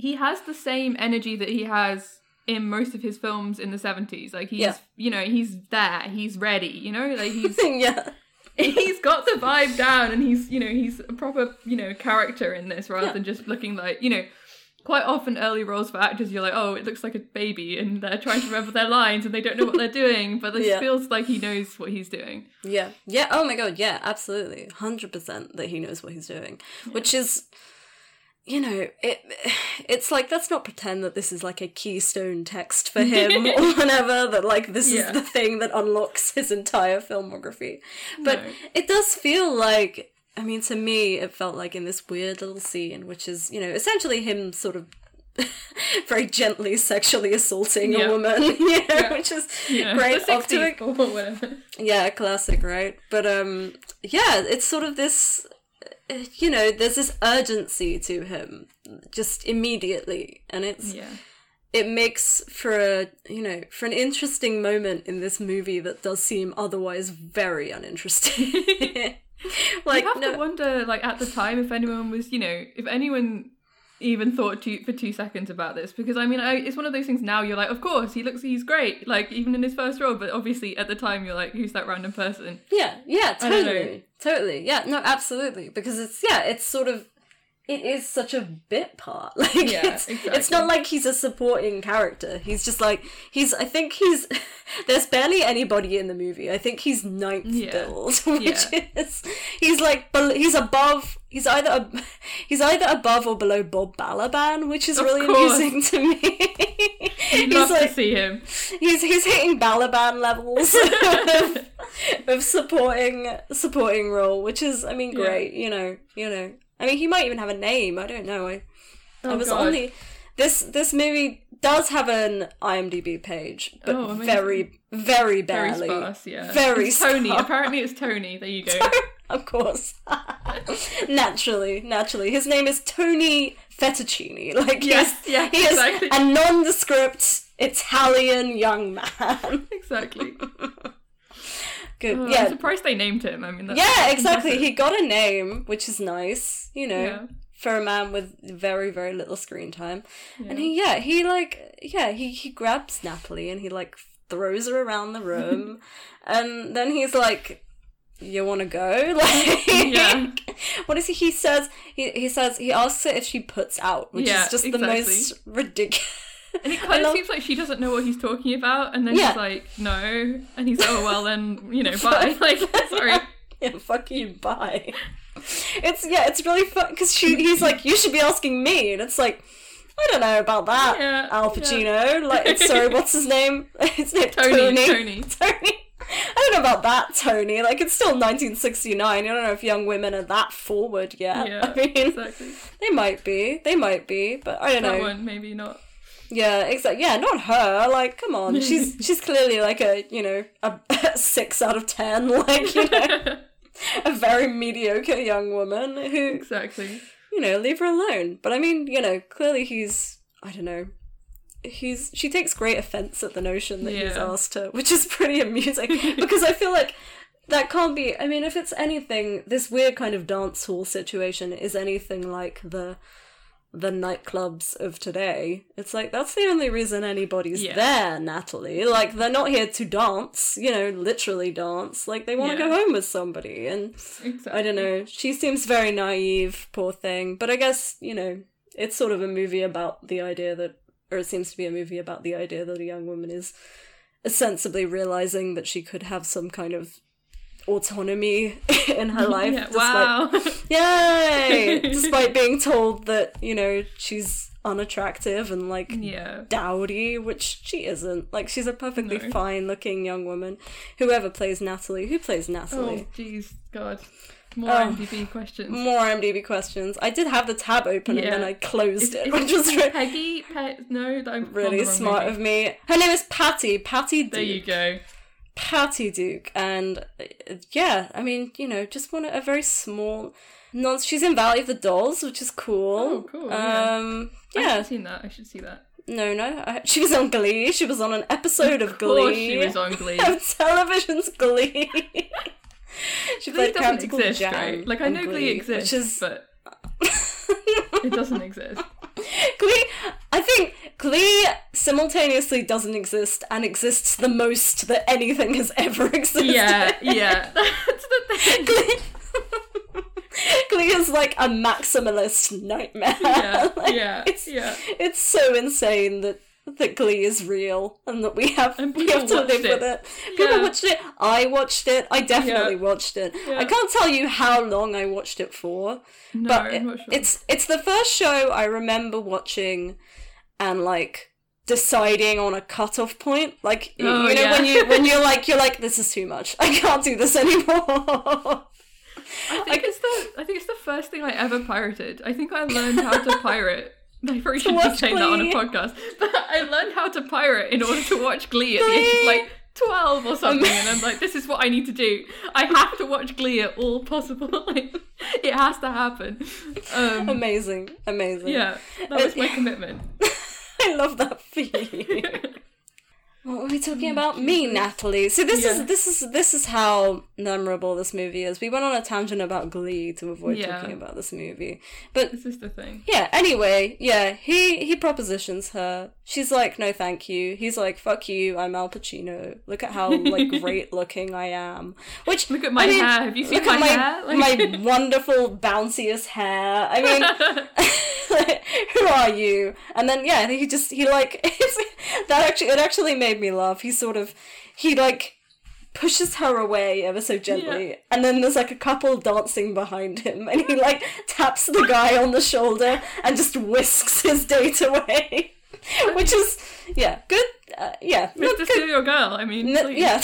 He has the same energy that he has in most of his films in the seventies. Like he's, Yeah. you know, he's there, he's ready. You know, like he's yeah. he's got the vibe down, and he's, you know, he's a proper, you know, character in this rather Yeah. than just looking like, you know. Quite often, early roles for actors, you're like, oh, it looks like a baby, and they're trying to remember their lines, and they don't know what they're doing. But this Yeah. feels like he knows what he's doing. Yeah. Yeah. Oh my god. Yeah. Absolutely. Hundred percent that he knows what he's doing, which is, you know, it. It's like let's not pretend that this is like a keystone text for him or whatever. That like this Yeah. is the thing that unlocks his entire filmography. But No. it does feel like. I mean, to me, it felt like in this weird little scene, which is, you know, essentially him sort of very gently sexually assaulting Yeah. a woman, you know, Yeah. which is Yeah, great. Off to a or whatever. yeah, classic, right? But um yeah, it's sort of this you know, there's this urgency to him just immediately and it's Yeah. it makes for a, you know, for an interesting moment in this movie that does seem otherwise very uninteresting. like I have no to wonder, like at the time, if anyone was, you know, if anyone even thought two, for two seconds about this, because I mean, I, it's one of those things. Now you're like, of course, he looks, he's great, like even in his first role. But obviously, at the time, you're like, who's that random person? Yeah, yeah, I don't know. totally. Totally. Yeah, no, absolutely. Because it's yeah, it's sort of it is such a bit part. Like Yeah, it's it's not like he's a supporting character. He's just like he's I think he's there's barely anybody in the movie. I think he's ninth Yeah. billed, which Yeah. is he's like he's above he's either ab- he's either above or below Bob Balaban, which is Of really course. amusing to me. Love like to see him. he's he's hitting Balaban levels of, of supporting supporting role, which is I mean Yeah. great, you know, you know. I mean he might even have a name. I don't know. I I Oh, was God. only this this movie does have an IMDb page, but Oh, very very Very barely. sparse, yeah. Very It's Tony. sparse. Apparently, it's Tony. There you go. Of course. naturally, naturally. His name is Tony Fettuccini. Like Yes, yeah, he is exactly. a nondescript Italian young man. exactly. Good. Oh, yeah, I'm surprised they named him. I mean, that's Yeah, exactly. impressive. He got a name, which is nice, you know, Yeah. for a man with very, very little screen time. And he, yeah, he like, yeah, he he grabs Napoli and he like throws her around the room, and then he's like, "You want to go?" Like, Yeah. what is he? He says he he says he asks her if she puts out, which Yeah, is just the most ridiculous. And it kind of seems like she doesn't know what he's talking about, and then Yeah. he's like, "No," and he's like, "Oh well, then you know, bye." Like, sorry. yeah, fuck you, bye. It's yeah, it's really fun because she he's like, you should be asking me, and it's like, I don't know about that, Yeah, Al Pacino. Like, sorry, what's his name? His name Tony, Tony. Tony. Tony. I don't know about that, Tony. Like, it's still 1969. I don't know if young women are that forward yet. Yeah, I mean, exactly. they might be. They might be, but I don't That know. one, maybe not. Yeah, exactly. Yeah, not her. Like, come on. She's she's clearly like a you know a, six out of ten. Like, you know, a very mediocre young woman who Exactly. you know leave her alone. But I mean, you know, clearly he's I don't know. He's she takes great offense at the notion that he's asked her, which is pretty amusing because I feel like that can't be. I mean, if it's anything, this weird kind of dance hall situation is anything like the the nightclubs of today. It's like that's the only reason anybody's Yeah. there, Natalie. Like they're not here to dance, you know, literally dance. Like they want to Yeah. go home with somebody and Exactly. I don't know. She seems very naive, poor thing. But I guess, you know, it's sort of a movie about the idea that or it seems to be a movie about the idea that a young woman is sensibly realizing that she could have some kind of autonomy in her life Yeah, despite wow. Yay! Despite being told that, you know, she's unattractive and like yeah. dowdy, which she isn't. Like she's a perfectly No. fine looking young woman. Whoever plays Natalie, who plays Oh, Natalie? jeez, God. More Oh. IMDb questions. More IMDb questions. I did have the tab open and then I closed Is- it, is which was Peggy? Pe- no, I'm really smart of me. Her name is Patty. Patty There Duke. you go. Patty Duke, and uh, yeah, I mean, you know, just want a, very small. Non, she's in Valley of the Dolls, which is cool. Oh, cool, yeah. Um, I yeah, haven't seen that. I should see that. no, no, I, she was on Glee. She was on an episode of, Of Glee. she was on Glee. of television's Glee. she Glee played doesn't exist, right? Like I know Glee, exists, which is but it doesn't exist. Glee. I think Glee simultaneously doesn't exist and exists the most that anything has ever existed. Yeah, yeah. That's the thing. Glee, Glee is like a maximalist nightmare. Yeah, Like, yeah, it's, yeah. It's so insane that that Glee is real and that we have we have to live watched with it. it. People Yeah. watched it. I watched it. I definitely Yeah. watched it. I can't tell you how long I watched it for, No, but I'm it- not sure. it's it's the first show I remember watching and like deciding on a cutoff point. Like Oh, you know yeah. when you when you're like you're like this is too much. I can't do this anymore. I think it's the I think it's the first thing I ever pirated. I think I learned how to pirate. I probably shouldn't be watch that on a podcast, but I learned how to pirate in order to watch Glee at the age of like twelve or something, and I'm like, this is what I need to do. I have to watch Glee at all possible. like, it has to happen. Um, amazing, amazing. yeah, that was my commitment. I love that you. What were we talking mm, about? Me, Natalie. So this Yeah. is this is this is how memorable this movie is. We went on a tangent about Glee to avoid Yeah. talking about this movie, but This is the thing. yeah. Anyway, yeah. He he propositions her. She's like, no, thank you. He's like, fuck you. I'm Al Pacino. Look at how like great looking I am. Which Look at my I mean, hair. Have you seen look my, at my hair? Like- my wonderful bounciest hair. I mean. who are you and then yeah he just he like that actually it actually made me laugh he sort of he like pushes her away ever so gently Yeah. and then there's like a couple dancing behind him and he like taps the guy on the shoulder and just whisks his date away which is yeah good uh, yeah not Mr. good Serial Girl. I mean, N- yeah.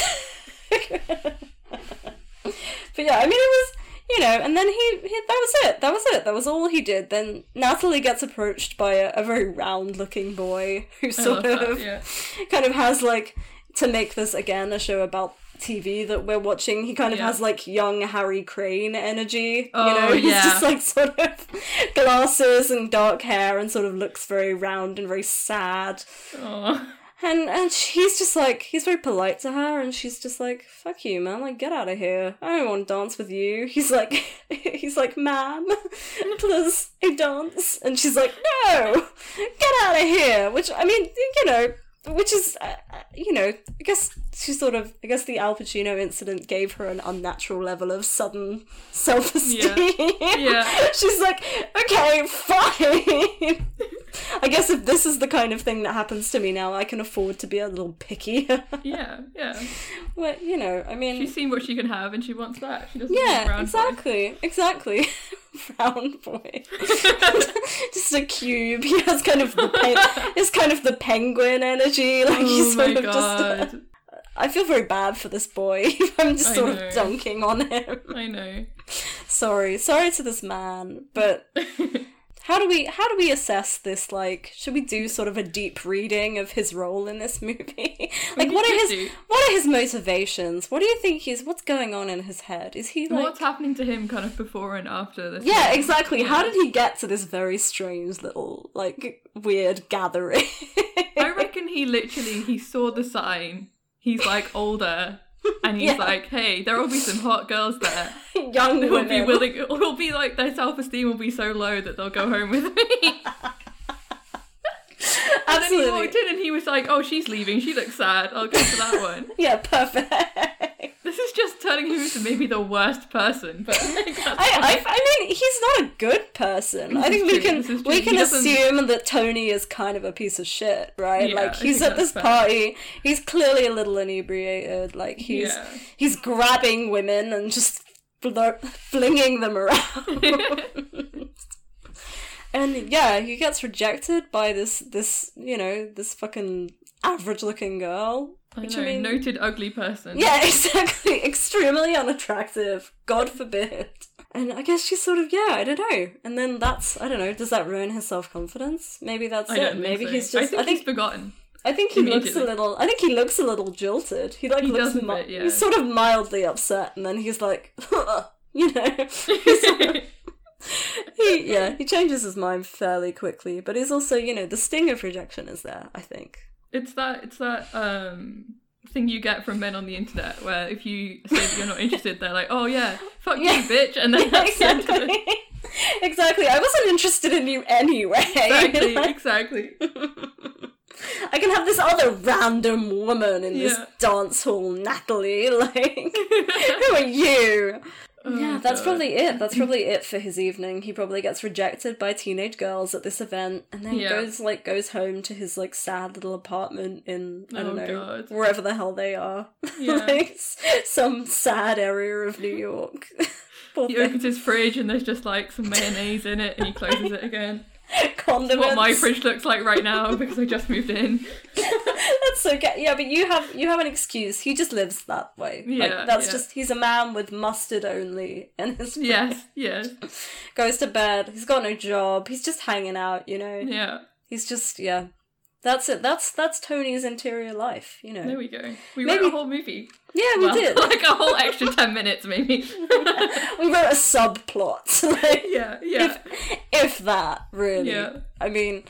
but yeah, I mean, it was you know, and then he, he that was it. That was it. That was all he did. Then Natalie gets approached by a, a very round-looking boy who sort that, of yeah. kind of has like to make this again a show about TV that we're watching. He kind of Yeah. has like young Harry Crane energy. Oh, you know, he's yeah. just like sort of glasses and dark hair and sort of looks very round and very sad. Aw. And and he's just like he's very polite to her, and she's just like, "Fuck you, man! Like, get out of here! I don't want to dance with you." He's like, he's like, "Ma'am, please, a dance," and she's like, "No, get out of here!" Which I mean, you know, which is, uh, uh, you know, I guess she sort of, I guess the Al Pacino incident gave her an unnatural level of sudden self esteem. Yeah. she's like, "Okay, fine." I guess if this is the kind of thing that happens to me now, I can afford to be a little picky. Yeah, yeah. but you know, I mean, She's seen what she can have, and she wants that. She doesn't yeah, brown boy. exactly, exactly. Brown boy, just a cube. He has kind of the pe- it's kind of the penguin energy. Like Oh he's sort of just. god. I feel very bad for this boy. I'm just I sort know. of dunking on him. I know. Sorry, sorry to this man, but. How do we how do we assess this? Like, should we do sort of a deep reading of his role in this movie? like, what are his do. what are his motivations? What do you think he's what's going on in his head? Is he like What's happening to him kind of before and after this? Yeah, film? exactly. How did he get to this very strange little like weird gathering? I reckon he literally he saw the sign. He's like older, and he's Yeah. like, "Hey, there will be some hot girls there Young who will be willing. Will be like their self esteem will be so low that they'll go home with me." And then he walked in and he was like, "Oh, she's leaving. She looks sad. I'll go for that one." Yeah, perfect. This is just turning him into maybe the worst person, but like, I. I, I mean, he's not a good person. I think we true, can we can assume that Tony is kind of a piece of shit, right? Yeah, like he's at this fair. party, he's clearly a little inebriated. Like he's Yeah. he's grabbing women and just flinging them around. And yeah, he gets rejected by this this you know this fucking average looking girl. I Which know, I mean, noted ugly person. yeah, exactly. Extremely unattractive. God forbid. And I guess she's sort of yeah, I don't know. And then that's I don't know. Does that ruin his self confidence? Maybe that's I it. Maybe so. he's I just. think, I think. he's forgotten. I think he looks a little. I think he looks a little jilted. He like He looks. mi- bit, yeah. He's sort of mildly upset, and then he's like, you know, he's sort of- he yeah he changes his mind fairly quickly. But he's also you know the sting of rejection is there. I think. It's that it's that um thing you get from men on the internet where if you say that you're not interested, they're like, "Oh yeah, fuck Yeah. you, bitch," and then that's exactly. exactly. I wasn't interested in you anyway. Exactly, exactly. I can have this other random woman in this dance hall, Natalie. Like, who are you? Yeah, oh, that's God. probably it. That's probably it for his evening. He probably gets rejected by teenage girls at this event, and then Yeah. goes like goes home to his like sad little apartment in I don't Oh, know God. wherever the hell they are, Yeah. like some sad area of New York. He thing. opens his fridge and there's just like some mayonnaise in it, and he closes it again. Condiments. What my fridge looks like right now because I just moved in. That's so ga- yeah, but you have you have an excuse. He just lives that way. Like, Yeah, that's yeah. just he's a man with mustard only, and his Yes, yes, goes to bed. He's got no job. He's just hanging out. You know. yeah. He's just yeah. That's it. That's that's Tony's interior life. You know. There we go. We Maybe- wrote a whole movie. yeah, we Well, did. like a whole extra ten minutes, maybe. we wrote a subplot. like, yeah, yeah. if that really. Yeah. I mean,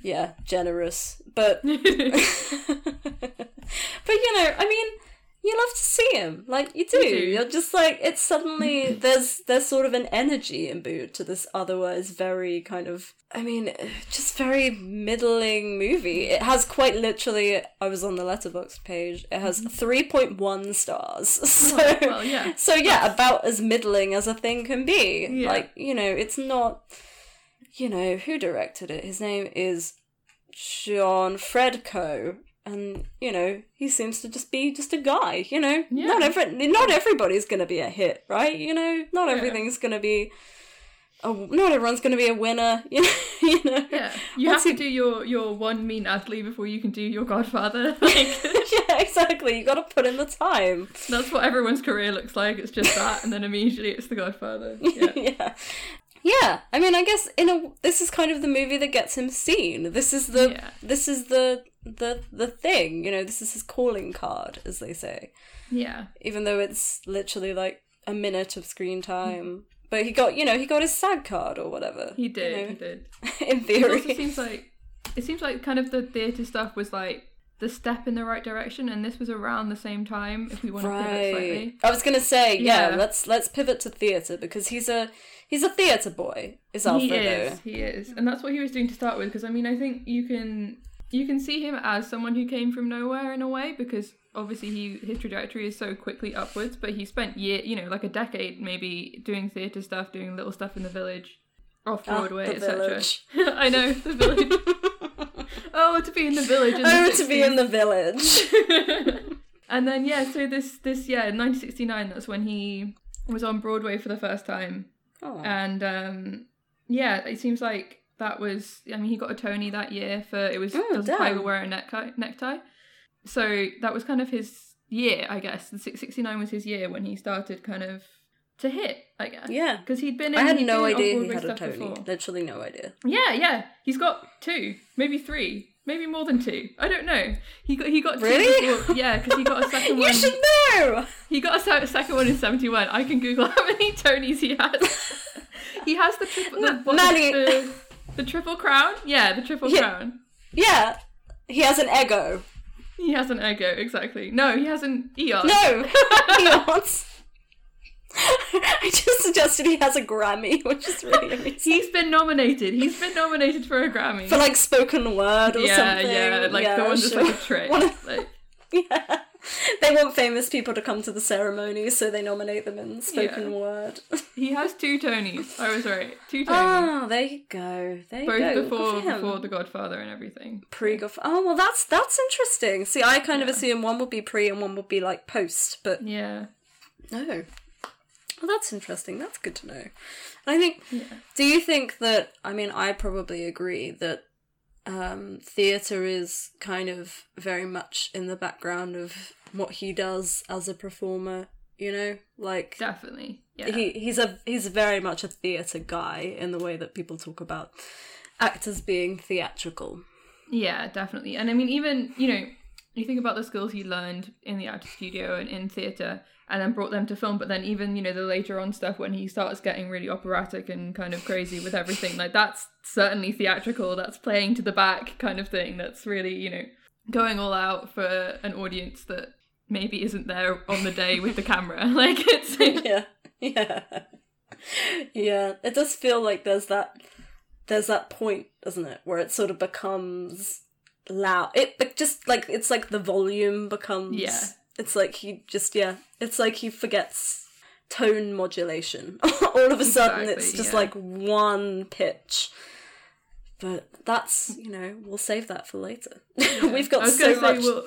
yeah, generous, but but you know, I mean, you love to see him, like you do. You do. You're just like it's suddenly there's there's sort of an energy imbued to this otherwise very kind of. I mean, just very middling movie. It has quite literally. I was on the Letterboxd page. It has three point one stars. So Mm-hmm. well, yeah. So yeah, about as middling as a thing can be. Yeah. Like you know, it's not. You know who directed it? His name is John Fred Coe, and you know he seems to just be just a guy. You know, Yeah. not every not everybody's gonna be a hit, right? You know, not everything's gonna be. A, not everyone's gonna be a winner. You know, you know. Yeah, you What's have to do your your one mean Natalie before you can do your Godfather. Like yeah, exactly. You got to put in the time. that's what everyone's career looks like. It's just that, and then immediately it's the Godfather. Yeah, yeah. Yeah, I mean, I guess in a this is kind of the movie that gets him seen. This is the Yeah. this is the the the thing, you know. This is his calling card, as they say. yeah, Even though it's literally like a minute of screen mm. time, but he got you know he got his SAG card or whatever. he did. you know, He did. in theory, It also seems like it seems like kind of the theatre stuff was like the step in the right direction, and this was around the same time. If we want to pivot Right. slightly, I was gonna say, yeah, Yeah. let's let's pivot to theatre because he's a he's a theatre boy. Is he Alfredo? is. He is, and that's what he was doing to start with. Because I mean, I think you can you can see him as someone who came from nowhere in a way because obviously he his trajectory is so quickly upwards but he spent year you know like a decade maybe doing theatre stuff doing little stuff in the village off Ah, broadway the etc i know the village oh to be in the village in Oh, the to be in the village. and then yeah so this this yeah in 1969 that's when he was on broadway for the first time Oh. and um yeah it seems like that was i mean he got a tony that year for it was Oh, does tiger wear a necktie necktie so that was kind of his year i guess the 669 was his year when he started kind of to hit i guess Yeah. because he'd been in, I had no idea he had a Tony. before. Literally no idea. yeah yeah he's got two maybe three maybe more than two i don't know he got he got two Really? before- yeah because he got a second You one You should know. he got a second one in 71. I can Google how many Tonys he has. he has the triple, the, the, the triple crown? Yeah, the triple Yeah. crown. Yeah, he has an EGOT. He has an EGOT, exactly. No, he has an Eon. No, wants. I just suggested he has a Grammy, which is really amazing. He's been nominated. He's been nominated for a Grammy. For like spoken word or yeah, something. yeah, yeah. like the one sure. like a trick. One of- Like, yeah. They want famous people to come to the ceremony, so they nominate them in spoken Yeah. word. he has two Tonys. I was right. Two Tonys. Oh, ah, there you go. There you Both go. Before before The Godfather and everything. pre Godf- Oh well, that's that's interesting. See, I kind of assume one would be pre and one would be like post, but Yeah. no. Well, that's interesting. That's good to know. And I think. Do you think that? I mean, I probably agree that um, theatre is kind of very much in the background of what he does as a performer. You know, like Definitely. Yeah. he he's a he's very much a theatre guy in the way that people talk about actors being theatrical. Yeah, definitely. And I mean, even, you know, you think about the skills he learned in the actor studio and in theatre and then brought them to film, but then even, you know, the later on stuff when he starts getting really operatic and kind of crazy with everything, like that's certainly theatrical, that's playing to the back kind of thing. That's really, you know, going all out for an audience that maybe isn't there on the day with the camera. Like it's yeah, yeah, yeah. It does feel like there's that there's that point, doesn't it, where it sort of becomes loud. It, it just like it's like the volume becomes. Yeah. It's like he just yeah. It's like he forgets tone modulation. All of a sudden, it's just yeah. like one pitch. But that's you know we'll save that for later. We've got so much. we'll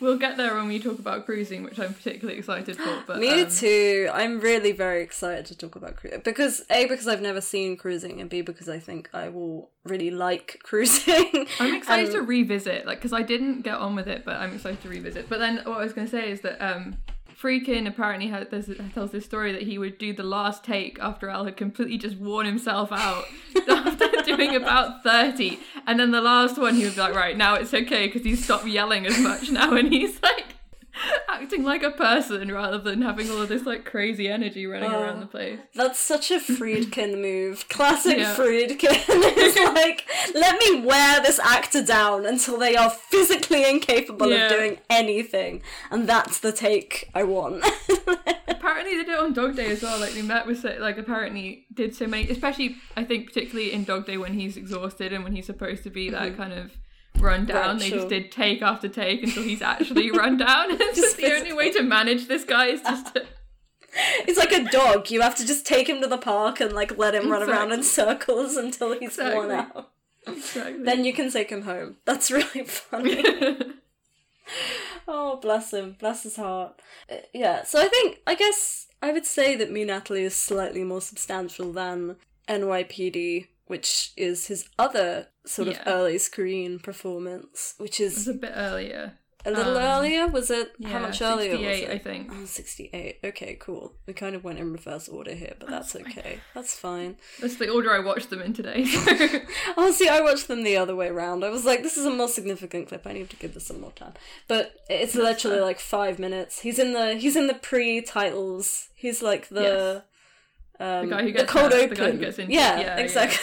we'll get there when we talk about cruising, which I'm particularly excited for. But Me um, too. I'm really very excited to talk about cruising because a because I've never seen cruising and b because I think I will really like cruising. I'm excited And- to revisit, like, because I didn't get on with it, but I'm excited to revisit. But then what I was going to say is that um, Friedkin apparently had, there's, tells this story that he would do the last take after Al had completely just worn himself out after doing about 30. And then the last one, he was like, right, now it's okay because he's stopped yelling as much now and he's like acting like a person rather than having all of this like crazy energy running Oh. around the place. That's such a Friedkin move. Classic Yeah. Friedkin. it's like, let me wear this actor down until they are physically incapable Yeah. of doing anything. And that's the take I want. apparently they did it on Dog Day as well. Like they met with so- like apparently did so many, especially I think particularly in Dog Day when he's exhausted and when he's supposed to be that mm-hmm. kind of run down. Right, they sure. just did take after take until he's actually run down. it's just the only way to manage this guy is just to. It's like a dog. You have to just take him to the park and like let him run around in circles until he's worn out. Exactly. Then you can take him home. That's really funny. oh, bless him. Bless his heart. Uh, yeah, so I think, I guess I would say that Me Natalie is slightly more substantial than NYPD, which is his other sort of early screen performance, which is a bit earlier. a little um, earlier. Was it? Yeah, How much earlier was 68, it? I think. Oh, 68. Okay, cool. We kind of went in reverse order here, but that's okay. That's fine. That's the order I watched them in today. Oh, see, I watched them the other way around. I was like, this is a more significant clip. I need to give this some more time. But it's literally fair. like five minutes. He's in the he's in the pre-titles. He's like the um, guy who gets the cold open. the guy who gets injured. yeah, Yeah, yeah. exactly.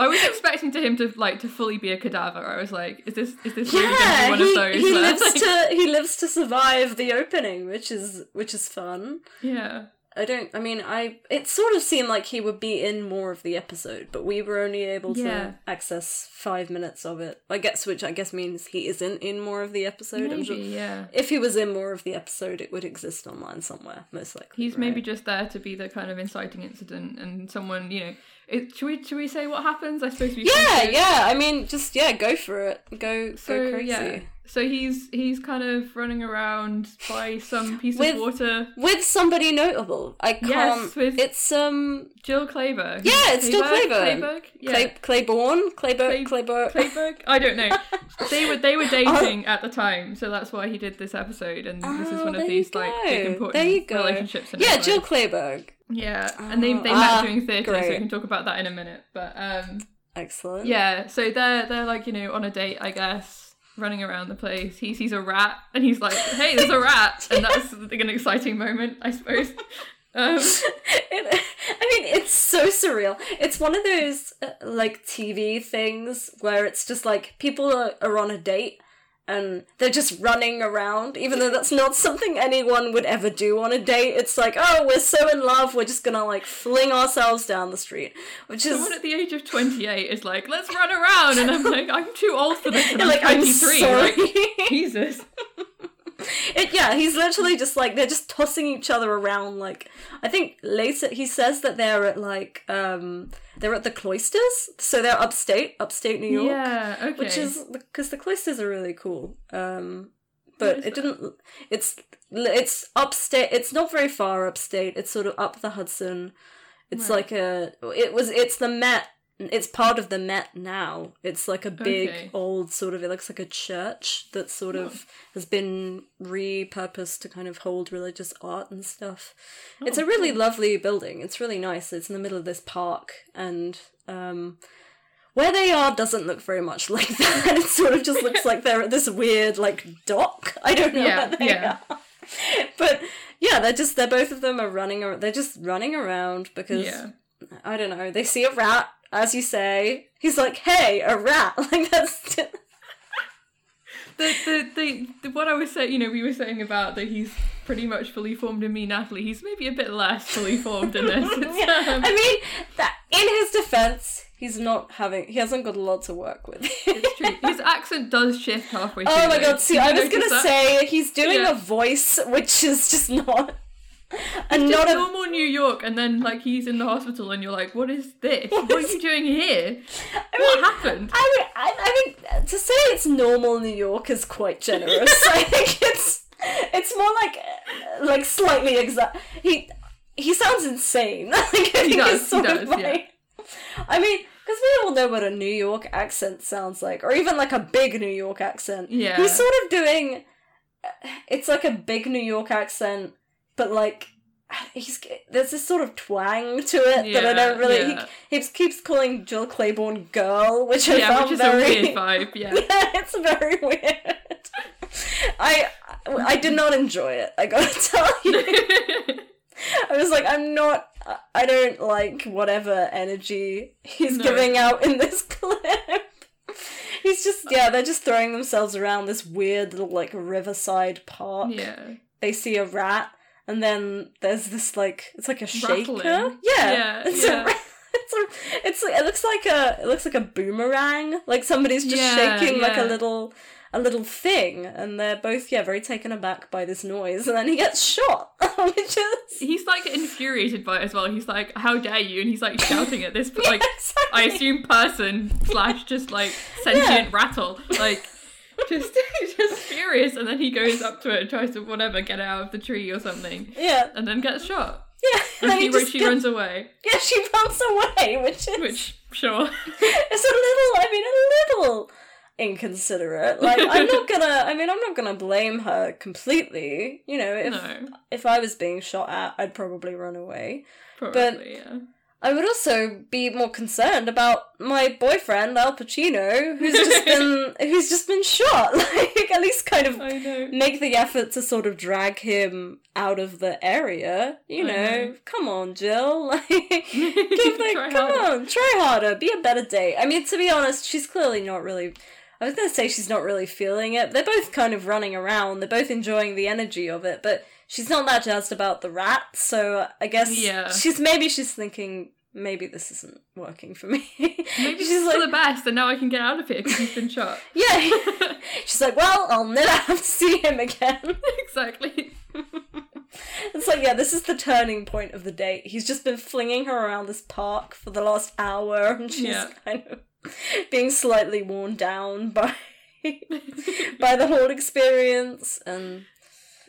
I was expecting to him to like to fully be a cadaver. I was like, is this is this really Yeah, be one he, of those? he lives like- to he lives to survive the opening, which is which is fun. Yeah. I don't. I mean, I. It sort of seemed like he would be in more of the episode, but we were only able to Yeah. access five minutes of it. I guess, which I guess means he isn't in more of the episode. I'm Maybe, sure- yeah. If he was in more of the episode, it would exist online somewhere, most likely. He's right? maybe just there to be the kind of inciting incident, and someone, you know, it, should we should we say what happens? I suppose we. Yeah, yeah. I mean, just yeah, go for it. Go, So go crazy. yeah, so he's he's kind of running around by some piece With- of water. With somebody notable. I can't. Yes, with- It's um. Jill Clayburgh. Yeah, it's Jill Clayburgh? Clayburgh. Clayburgh. Yeah. Clay, Claiborne, Clayburgh, Clay- Clayburgh. Clayburgh? I don't know. They were they were dating at the time, so that's why he did this episode. And this is Oh, one of these like big important There you go. relationships. Yeah, Jill life. Clayburgh. Yeah, and they they Oh, met ah, doing theatre, so we can talk about that in a minute. But um, Excellent. yeah, so they're they're like you know on a date, I guess, running around the place. He sees a rat, and he's like, "Hey, there's a rat," and that's like, an exciting moment, I suppose. Um, It, I mean, it's so surreal. It's one of those uh, like TV things where it's just like people are, are on a date and they're just running around, even though that's not something anyone would ever do on a date. It's like, oh, we're so in love, we're just gonna like fling ourselves down the street, which is someone at the age of 28 is like, "Let's run around," and I'm like, "I'm too old for this." And You're I'm like, I'm 23. sorry. Like, Jesus. It, yeah, he's literally just like they're just tossing each other around. Like I think later he says that they're at like um they're at the cloisters, so they're upstate, upstate New York. Yeah. Okay. which is because the cloisters are really cool. Um, but it didn't. It's it's upstate. It's not very far upstate. It's sort of up the Hudson. It's Right. like a. It was. It's the Met. It's part of the Met now. It's like a big Okay. old sort of. It looks like a church that sort of has been repurposed to kind of hold religious art and stuff. it's Oh, a really lovely building. It's really nice. It's in the middle of this park and. um where they are doesn't look very much like that. It sort of just looks like they're at this weird like dock. I don't know Yeah, where they yeah. are. But yeah, they're just they're both of them are running. They're just running around because Yeah. I don't know. They see a rat, as you say. He's like, "Hey, a rat!" Like that's The, the, the, the, what I was saying, you know, we were saying about that he's pretty much fully formed in me, Natalie. He's maybe a bit less fully formed in this. Yeah, um, I mean, that in his defense, he's not having. He hasn't got a lot to work with. it's true. His accent does shift halfway through. Oh my god! See, I was gonna that? say he's doing Yeah. a voice which is just not, and not a. normal New York, and then like he's in the hospital, and you're like, "What is this? What are you doing here? what happened?" I mean, I, I mean, to say it's normal New York is quite generous. I think it's it's more like like slightly exact. He he sounds insane. like, I think does, it's he sort of does, yeah. like- I mean, because we all know what a New York accent sounds like, or even like a big New York accent. Yeah. he's sort of doing. It's like a big New York accent, but like. He's there's this sort of twang to it that I don't really. yeah. He keeps keeps calling Jill Claiborne girl, which I yeah, found which is very a weird vibe. Yeah. yeah, it's very weird. I I did not enjoy it. I gotta tell you, I was like, I'm not. I don't like whatever energy he's No. giving out in this clip. He's just yeah, they're just throwing themselves around this weird little like riverside park. yeah. They see a rat, and then there's this like it's like a shaker. Rattling. Yeah, Yeah, it's yeah. a. It's a, it's it looks like a it looks like a boomerang like somebody's just Yeah, shaking like a little a little thing and they're both yeah very taken aback by this noise and then he gets shot which is He's like infuriated by it as well. He's like, "How dare you!" And he's like shouting at this, like exactly. I assume person slash just like sentient rattle, like just just furious. And then he goes up to it and tries to whatever get it out of the tree or something, yeah and then gets shot. yeah And then he, just she gets- runs away, yeah she runs away which is which sure. it's a little I mean a little inconsiderate like I'm not gonna I mean I'm not gonna blame her completely you know if no, if I was being shot at I'd probably run away probably yeah. I would also be more concerned about my boyfriend Al Pacino, who's just been who's just been shot. Like at least kind of make the effort to sort of drag him out of the area. You know, know. come on, Jill. Like, give the, come harder. on, try harder. Be a better date. I mean, to be honest, she's clearly not really. I was gonna say she's not really feeling it. They're both kind of running around. They're both enjoying the energy of it, but she's not that jazzed about the rat. So I guess Yeah. she's maybe she's thinking maybe this isn't working for me. Maybe she's like, for the best, and now I can get out of here because he's been shot. yeah. she's like, well, I'll never have to see him again. exactly. It's like, yeah, this is the turning point of the date. He's just been flinging her around this park for the last hour, and she's Yeah. kind of being slightly worn down by by the whole experience. And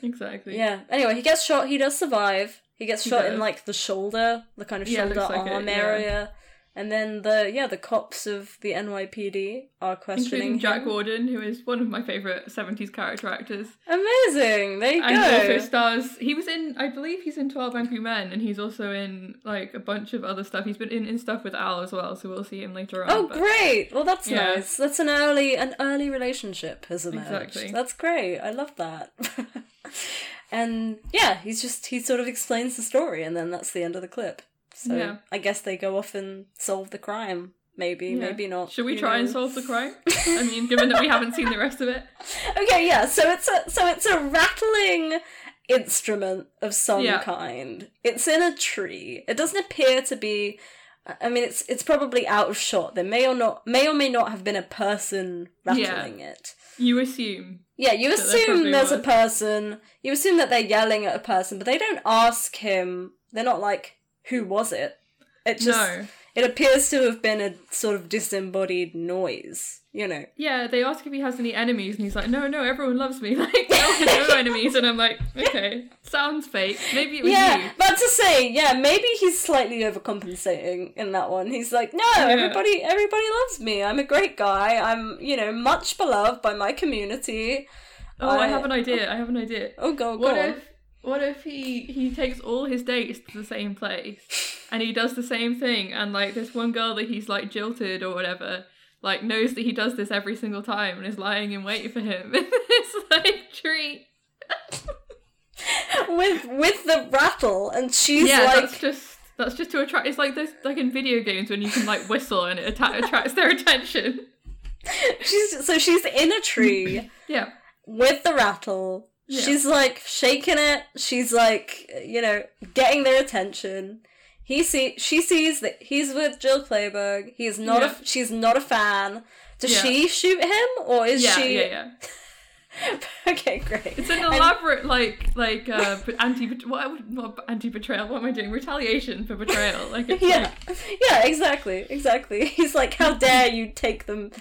Exactly. yeah, anyway, he gets shot. He does survive. He gets shot in like the shoulder, the kind of Yeah, shoulder like arm it, area. And then the yeah, the cops of the NYPD are questioning Including Jack him. Warden, who is one of my favourite 70s character actors. Amazing. There you And go. also stars, he was in, I believe he's in 12 Angry Men, and he's also in, like, a bunch of other stuff. He's been in, in stuff with Al as well, so we'll see him later on. Oh, but- great! Well, that's Yeah. nice. That's an early an early relationship has emerged. Exactly. That's great. I love that. and yeah, he's just he sort of explains the story, and then that's the end of the clip. So Yeah. I guess they go off and solve the crime. Maybe, Yeah. maybe not. Should we who try and solve the crime? I mean, given that we haven't seen the rest of it. Okay, yeah. So it's a so it's a rattling instrument of some Yeah. kind. It's in a tree. It doesn't appear to be. I mean, it's it's probably out of shot. There may or not may or may not have been a person rattling it. You assume. Yeah, you assume there's a person. You assume that they're yelling at a person, but they don't ask him. They're not like, "Who was it?" It just no. it appears to have been a sort of disembodied noise. You know. Yeah, they ask if he has any enemies, and he's like, no, no, everyone loves me. Like, no, no enemies. And I'm like, okay, sounds fake. Maybe it was Yeah, you. but to say, yeah, maybe he's slightly overcompensating in that one. He's like, no, everybody, everybody loves me. I'm a great guy. I'm, you know, much beloved by my community. Oh, I, I- have an idea. I have an idea. Oh, go, go What on. if what if he he takes all his dates to the same place and he does the same thing. And like this one girl that he's like jilted or whatever, like knows that he does this every single time and is lying in wait for him in this like tree. with with the rattle, and she's yeah, like, that's just that's just to attract. It's like this like in video games when you can like whistle and it atta- attracts their attention. she's so she's in a tree Yeah, with the rattle. Yeah. She's like shaking it. She's like, you know, getting their attention. He see she sees that he's with Jill Clayburgh. He's not Yeah. a she's not a fan. Does Yeah. she shoot him or is yeah, she yeah, yeah. Okay, great. It's an And- elaborate like like uh anti what what anti betrayal. What am I doing? Retaliation for betrayal. Like Yeah, like, yeah, exactly, exactly. He's like, "How dare you take them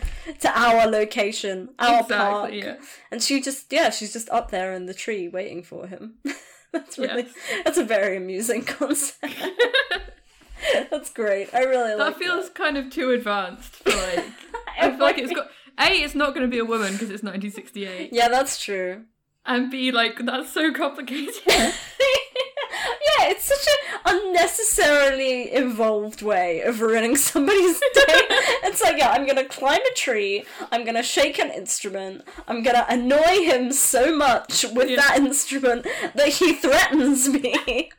to our location, our park?" yeah. And she just, yeah, she's just up there in the tree waiting for him. that's really, Yes. that's a very amusing concept. that's great. I really like That feels kind of too advanced for like. I feel like it's got a. It's not going to be a woman because it's 1968, Yeah, that's true. and b like that's so complicated. Yeah, it's such an unnecessarily involved way of ruining somebody's day. it's like, yeah, I'm gonna climb a tree, I'm gonna shake an instrument, I'm gonna annoy him so much with Yeah. that instrument that he threatens me.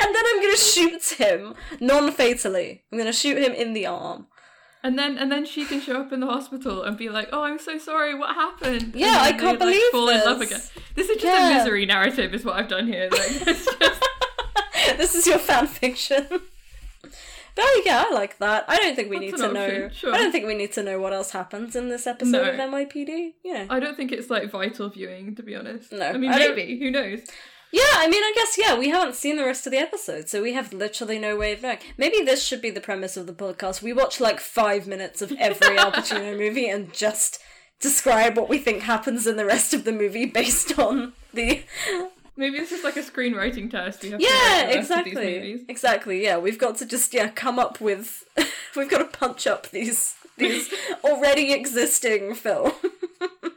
And then I'm gonna shoot him non fatally. I'm gonna shoot him in the arm. And then and then she can show up in the hospital and be like, "Oh, I'm so sorry. What happened?" Yeah, I can't believe like, fall in love again. This is just Yeah. a misery narrative, is what I've done here. Like, it's just this is your fan fiction. But yeah, I like that. I don't think we That's need to know. sure. I don't think we need to know what else happens in this episode No. of NYPD. Yeah. I don't think it's like vital viewing, to be honest. No, I mean I maybe. Who knows? Yeah, I mean, I guess, yeah, we haven't seen the rest of the episode, so we have literally no way of knowing. Maybe this should be the premise of the podcast. We watch like five minutes of every Al Pacino movie and just describe what we think happens in the rest of the movie based on the. Maybe it's just like a screenwriting test. We have Yeah, write the these exactly. Exactly, yeah. We've got to just, yeah, come up with. we've got to punch up these these already existing films.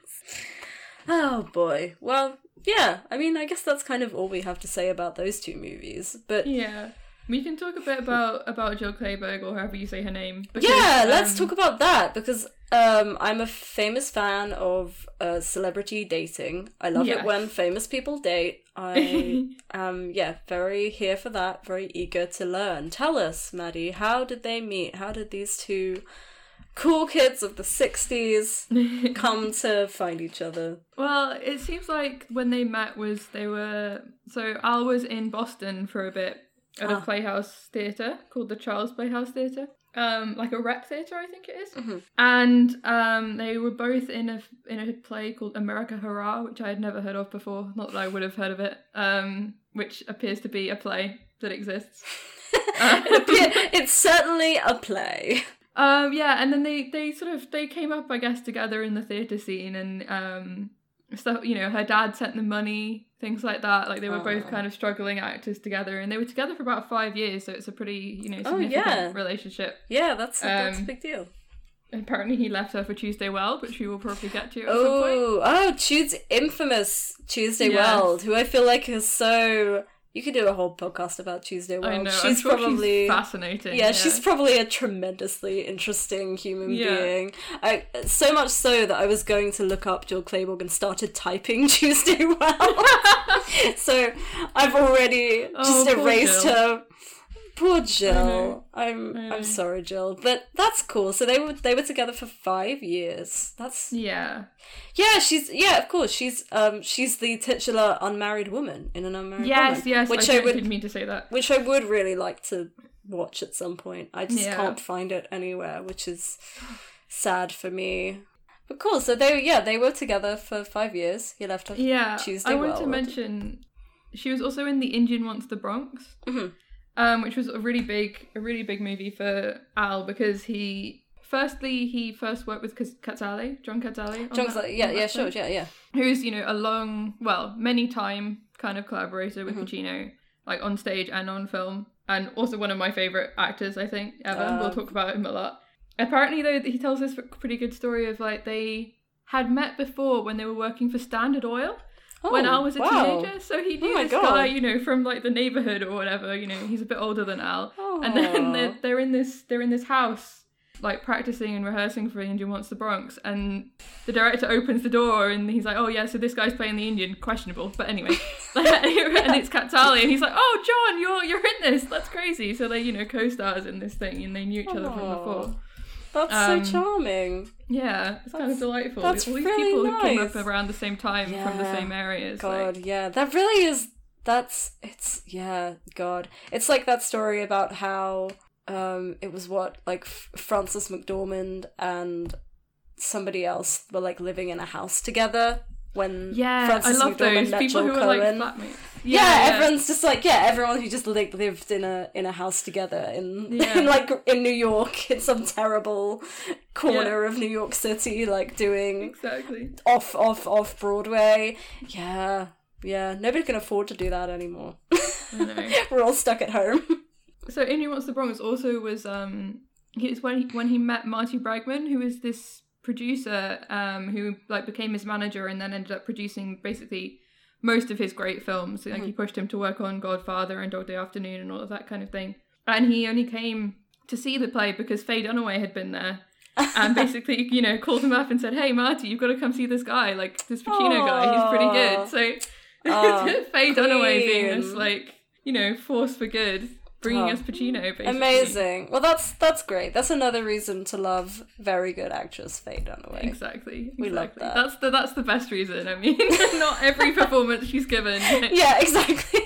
oh boy. Well, yeah, I mean, I guess that's kind of all we have to say about those two movies. But Yeah. We can talk a bit about about Jill Clayburgh or however you say her name. because, yeah, let's um, talk about that because um, I'm a famous fan of uh, celebrity dating. I love Yes. it when famous people date. I am, yeah, very here for that, very eager to learn. Tell us, Maddie, how did they meet? How did these two cool kids of the 60s come to find each other? Well, it seems like when they met was they were so Al was in Boston for a bit at Ah. a playhouse theatre called the Charles Playhouse Theatre. Um, like a rec theatre, I think it is. Mm-hmm. And um, they were both in a in a play called America Hurrah, which I had never heard of before. Not that I would have heard of it. Um, which appears to be a play that exists. Uh, it's certainly a play. Um, yeah, and then they they sort of they came up, I guess, together in the theatre scene, and um, stuff. You know, her dad sent the money, things like that. Like they were both kind of struggling actors together, and they were together for about five years, so it's a pretty you know Oh, significant yeah. relationship. Yeah, that's, that's a Um, big deal. Apparently, he left her for Tuesday Weld, which we will probably get to at some point. Oh, oh, Tude's infamous Tuesday Yes. Weld, who I feel like is so. You could do a whole podcast about Tuesday Weld. I know. She's sure probably she's fascinating. yeah, she's probably a tremendously interesting human Yeah. being. I, so much so that I was going to look up Jill Clayburgh and started typing Tuesday Weld. so I've already Oh, just erased Jill. her. Poor Jill. I'm I'm sorry, Jill, but that's cool. So they were they were together for five years. That's yeah. yeah, she's yeah, of course. She's um she's the titular unmarried woman in an unmarried Yes, woman. yes. Which I, I, would didn't mean to say that. which I would really like to watch at some point. I just Yeah. can't find it anywhere, which is sad for me. But cool, so they yeah, they were together for five years. He left her Yeah, Tuesday I want to mention she was also in The Indian Wants the Bronx, Mhm. Um, which was a really big, a really big movie for Al because he, firstly, he first worked with Cazale, John Cazale. John's that- like, yeah, yeah, sure, yeah, yeah. Who's you know a long, well, many time kind of collaborator Mm-hmm. with Pacino, like on stage and on film, and also one of my favorite actors, I think ever. Um, we'll talk about him a lot. Apparently, though, he tells this pretty good story of like they had met before when they were working for Standard Oil. When Oh, Al was a wow. teenager. So he knew Oh this God. guy, you know, from like the neighborhood or whatever. You know, he's a bit older than Al, and then they're, they're in this they're in this house like practicing and rehearsing for Indian Wants the Bronx, and the director opens the door and he's like, "Oh yeah, so this guy's playing the Indian, questionable, but anyway." and it's Cazale, and he's like, "Oh John, you're you're in this. That's crazy." So they you know co-stars in this thing, and they knew each other from before. That's Um, so charming. Yeah, it's kind of That's- delightful. that's All these really people who came up nice. around the same time from the Yeah. same areas. God, Like, yeah, that really is. That's it's yeah, God. It's like that story about how um it was what like F- Frances McDormand and somebody else were like living in a house together when yeah, Frances I love McDormand those people who are like Coen. flatmates. Yeah, everyone's just like yeah, everyone who just like lived in a in a house together in, Yeah. in like in New York in some terrible corner of New York City, like doing exactly. off off off Broadway. Yeah, yeah. Nobody can afford to do that anymore. We're all stuck at home. So Indian Wants the Bronx also was um it's when he when he met Marty Bregman, who is this producer um who like became his manager and then ended up producing basically most of his great films. Like he pushed him to work on Godfather and Dog Day Afternoon and all of that kind of thing. And he only came to see the play because Faye Dunaway had been there. and basically, you know, called him up and said, "Hey, Marty, you've got to come see this guy, like this Pacino guy. He's pretty good." So, Faye Dunaway being this like, you know, force for good, bringing Oh. us Pacino, basically. Amazing. Well, that's that's great. That's another reason to love very good actress Faye Dunaway. Exactly. We love that. That's the that's the best reason. I mean, not every performance she's given. Yeah, exactly.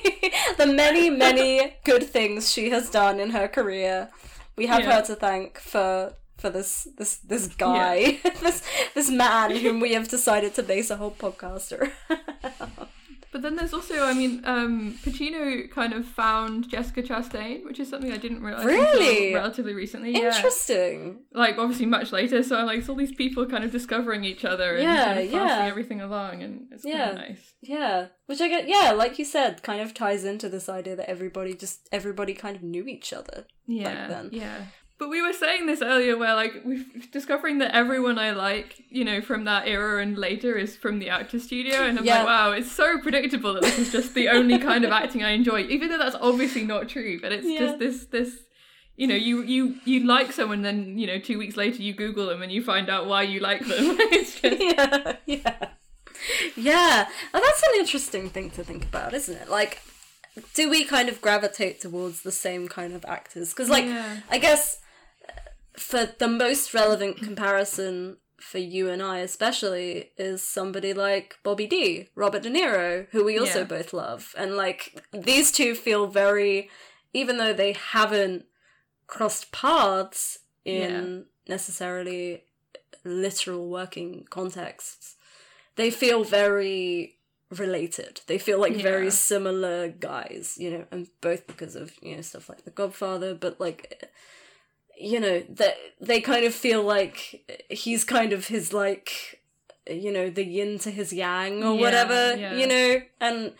the many many good things she has done in her career, we have Yeah. her to thank for for this this this guy, this this man whom we have decided to base a whole podcast around. But then there's also, I mean, um, Pacino kind of found Jessica Chastain, which is something I didn't realize Really? relatively recently. Yeah. Interesting. Like obviously much later, so I'm like, it's all these people kind of discovering each other and Yeah, kind of passing yeah. everything along, and it's Yeah. kind of nice. Yeah, which I get. Yeah, like you said, kind of ties into this idea that everybody just everybody kind of knew each other. Yeah, then. yeah. But we were saying this earlier, where like we're discovering that everyone I like, you know, from that era and later is from the actor studio, and I'm Yeah. like, wow, it's so predictable that this is just the only kind of acting I enjoy, even though that's obviously not true. But it's Yeah. just this this. You know, you you you like someone, then you know, two weeks later you Google them and you find out why you like them. it's just yeah, yeah, yeah. And that's an interesting thing to think about, isn't it? Like, do we kind of gravitate towards the same kind of actors? Because, like, Yeah. I guess for the most relevant comparison for you and I, especially, is somebody like Bobby D, Robert De Niro, who we also Yeah. both love, and like these two feel very, even though they haven't crossed paths in necessarily literal working contexts, they feel very related. They feel like Yeah. very similar guys, you know, and both because of, you know, stuff like The Godfather, but like you know, that they kind of feel like he's kind of his like you know, the yin to his yang or Yeah, whatever, yeah. you know, and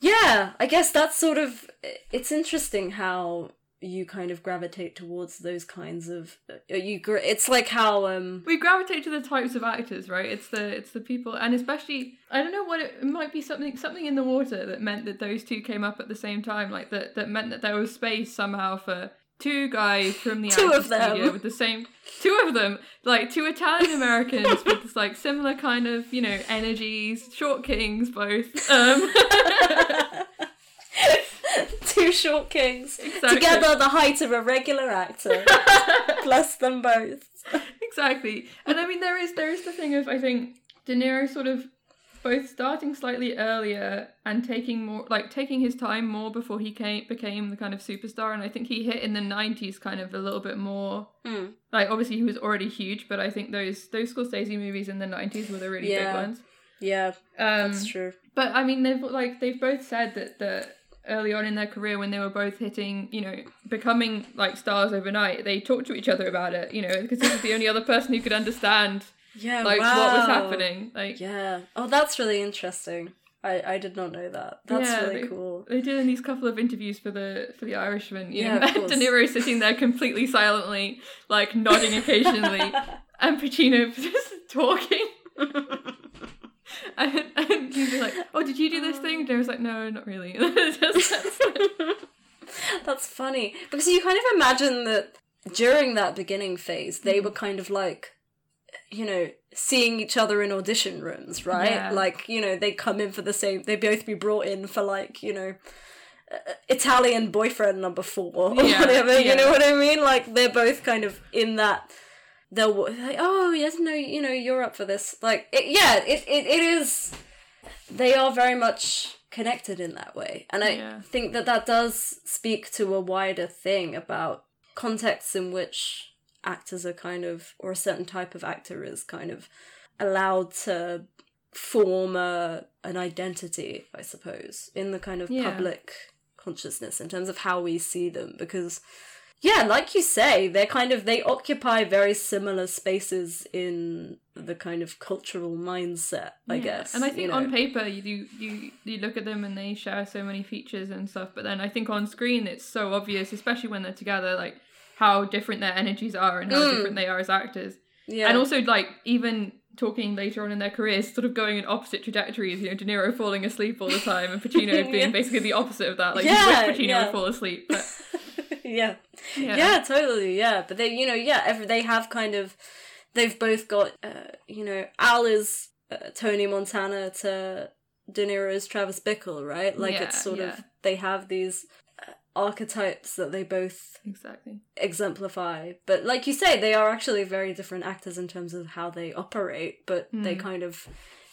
yeah, I guess that's sort of it's interesting how you kind of gravitate towards those kinds of uh, you it's like how um we gravitate to the types of actors, right? It's the it's the people, and especially I don't know what it, it might be something something in the water that meant that those two came up at the same time, like that that meant that there was space somehow for two guys from the Two of them. studio with the same two of them, like two Italian Americans with this like similar kind of you know energies, short kings both. Um, two short kings Exactly. together the height of a regular actor bless them both exactly. And I mean, there is there is the thing of I think De Niro sort of both starting slightly earlier and taking more like taking his time more before he came became the kind of superstar. And I think he hit in the nineties kind of a little bit more. Hmm. Like obviously he was already huge, but I think those those Scorsese movies in the nineties were the really Yeah. big ones. yeah Um, that's true but I mean, they've like they've both said that that early on in their career, when they were both hitting, you know, becoming like stars overnight, they talked to each other about it. You know, because he was the only other person who could understand yeah like what was happening. Like, yeah oh that's really interesting i i did not know that that's yeah, really they, cool They did in these couple of interviews for the for the Irishman. You Yeah, know. De Niro sitting there completely silently, like nodding occasionally, and Pacino just talking. and, and he'd be like, "Oh, did you do this thing?" And I was like, "No, not really." Just- that's- That's funny because you kind of imagine that during that beginning phase, they Mm-hmm. were kind of like, you know, seeing each other in audition rooms, right? Yeah. Like, you know, they come in for the same. They both be brought in for like, you know. uh, Italian boyfriend number four or Yeah, whatever, you know what I mean? Like they're both kind of in that. They'll like, oh yes, no, you know, you're up for this. Like, it, yeah, it, it it is. They are very much connected in that way, and I Yeah. think that that does speak to a wider thing about contexts in which actors are kind of, or a certain type of actor is kind of allowed to form a an identity, I suppose, in the kind of Yeah. public consciousness in terms of how we see them, because yeah, like you say, they're kind of they occupy very similar spaces in the kind of cultural mindset, I Yeah. guess. And I think you know. on paper you you you look at them and they share so many features and stuff, but then I think on screen it's so obvious, especially when they're together, like how different their energies are and how Mm. different they are as actors. yeah. And also like even talking later on in their careers, sort of going in opposite trajectories, you know, De Niro falling asleep all the time and Pacino being basically the opposite of that. Like Yeah, you wish Pacino yeah. would fall asleep. But yeah. yeah. yeah. totally. Yeah, but they, you know, yeah, every, they have kind of, they've both got, uh, you know, Al is uh, Tony Montana to De Niro's Travis Bickle, right? Like Yeah, it's sort yeah. of they have these archetypes that they both Exactly. exemplify. But like you say, they are actually very different actors in terms of how they operate. But they kind of,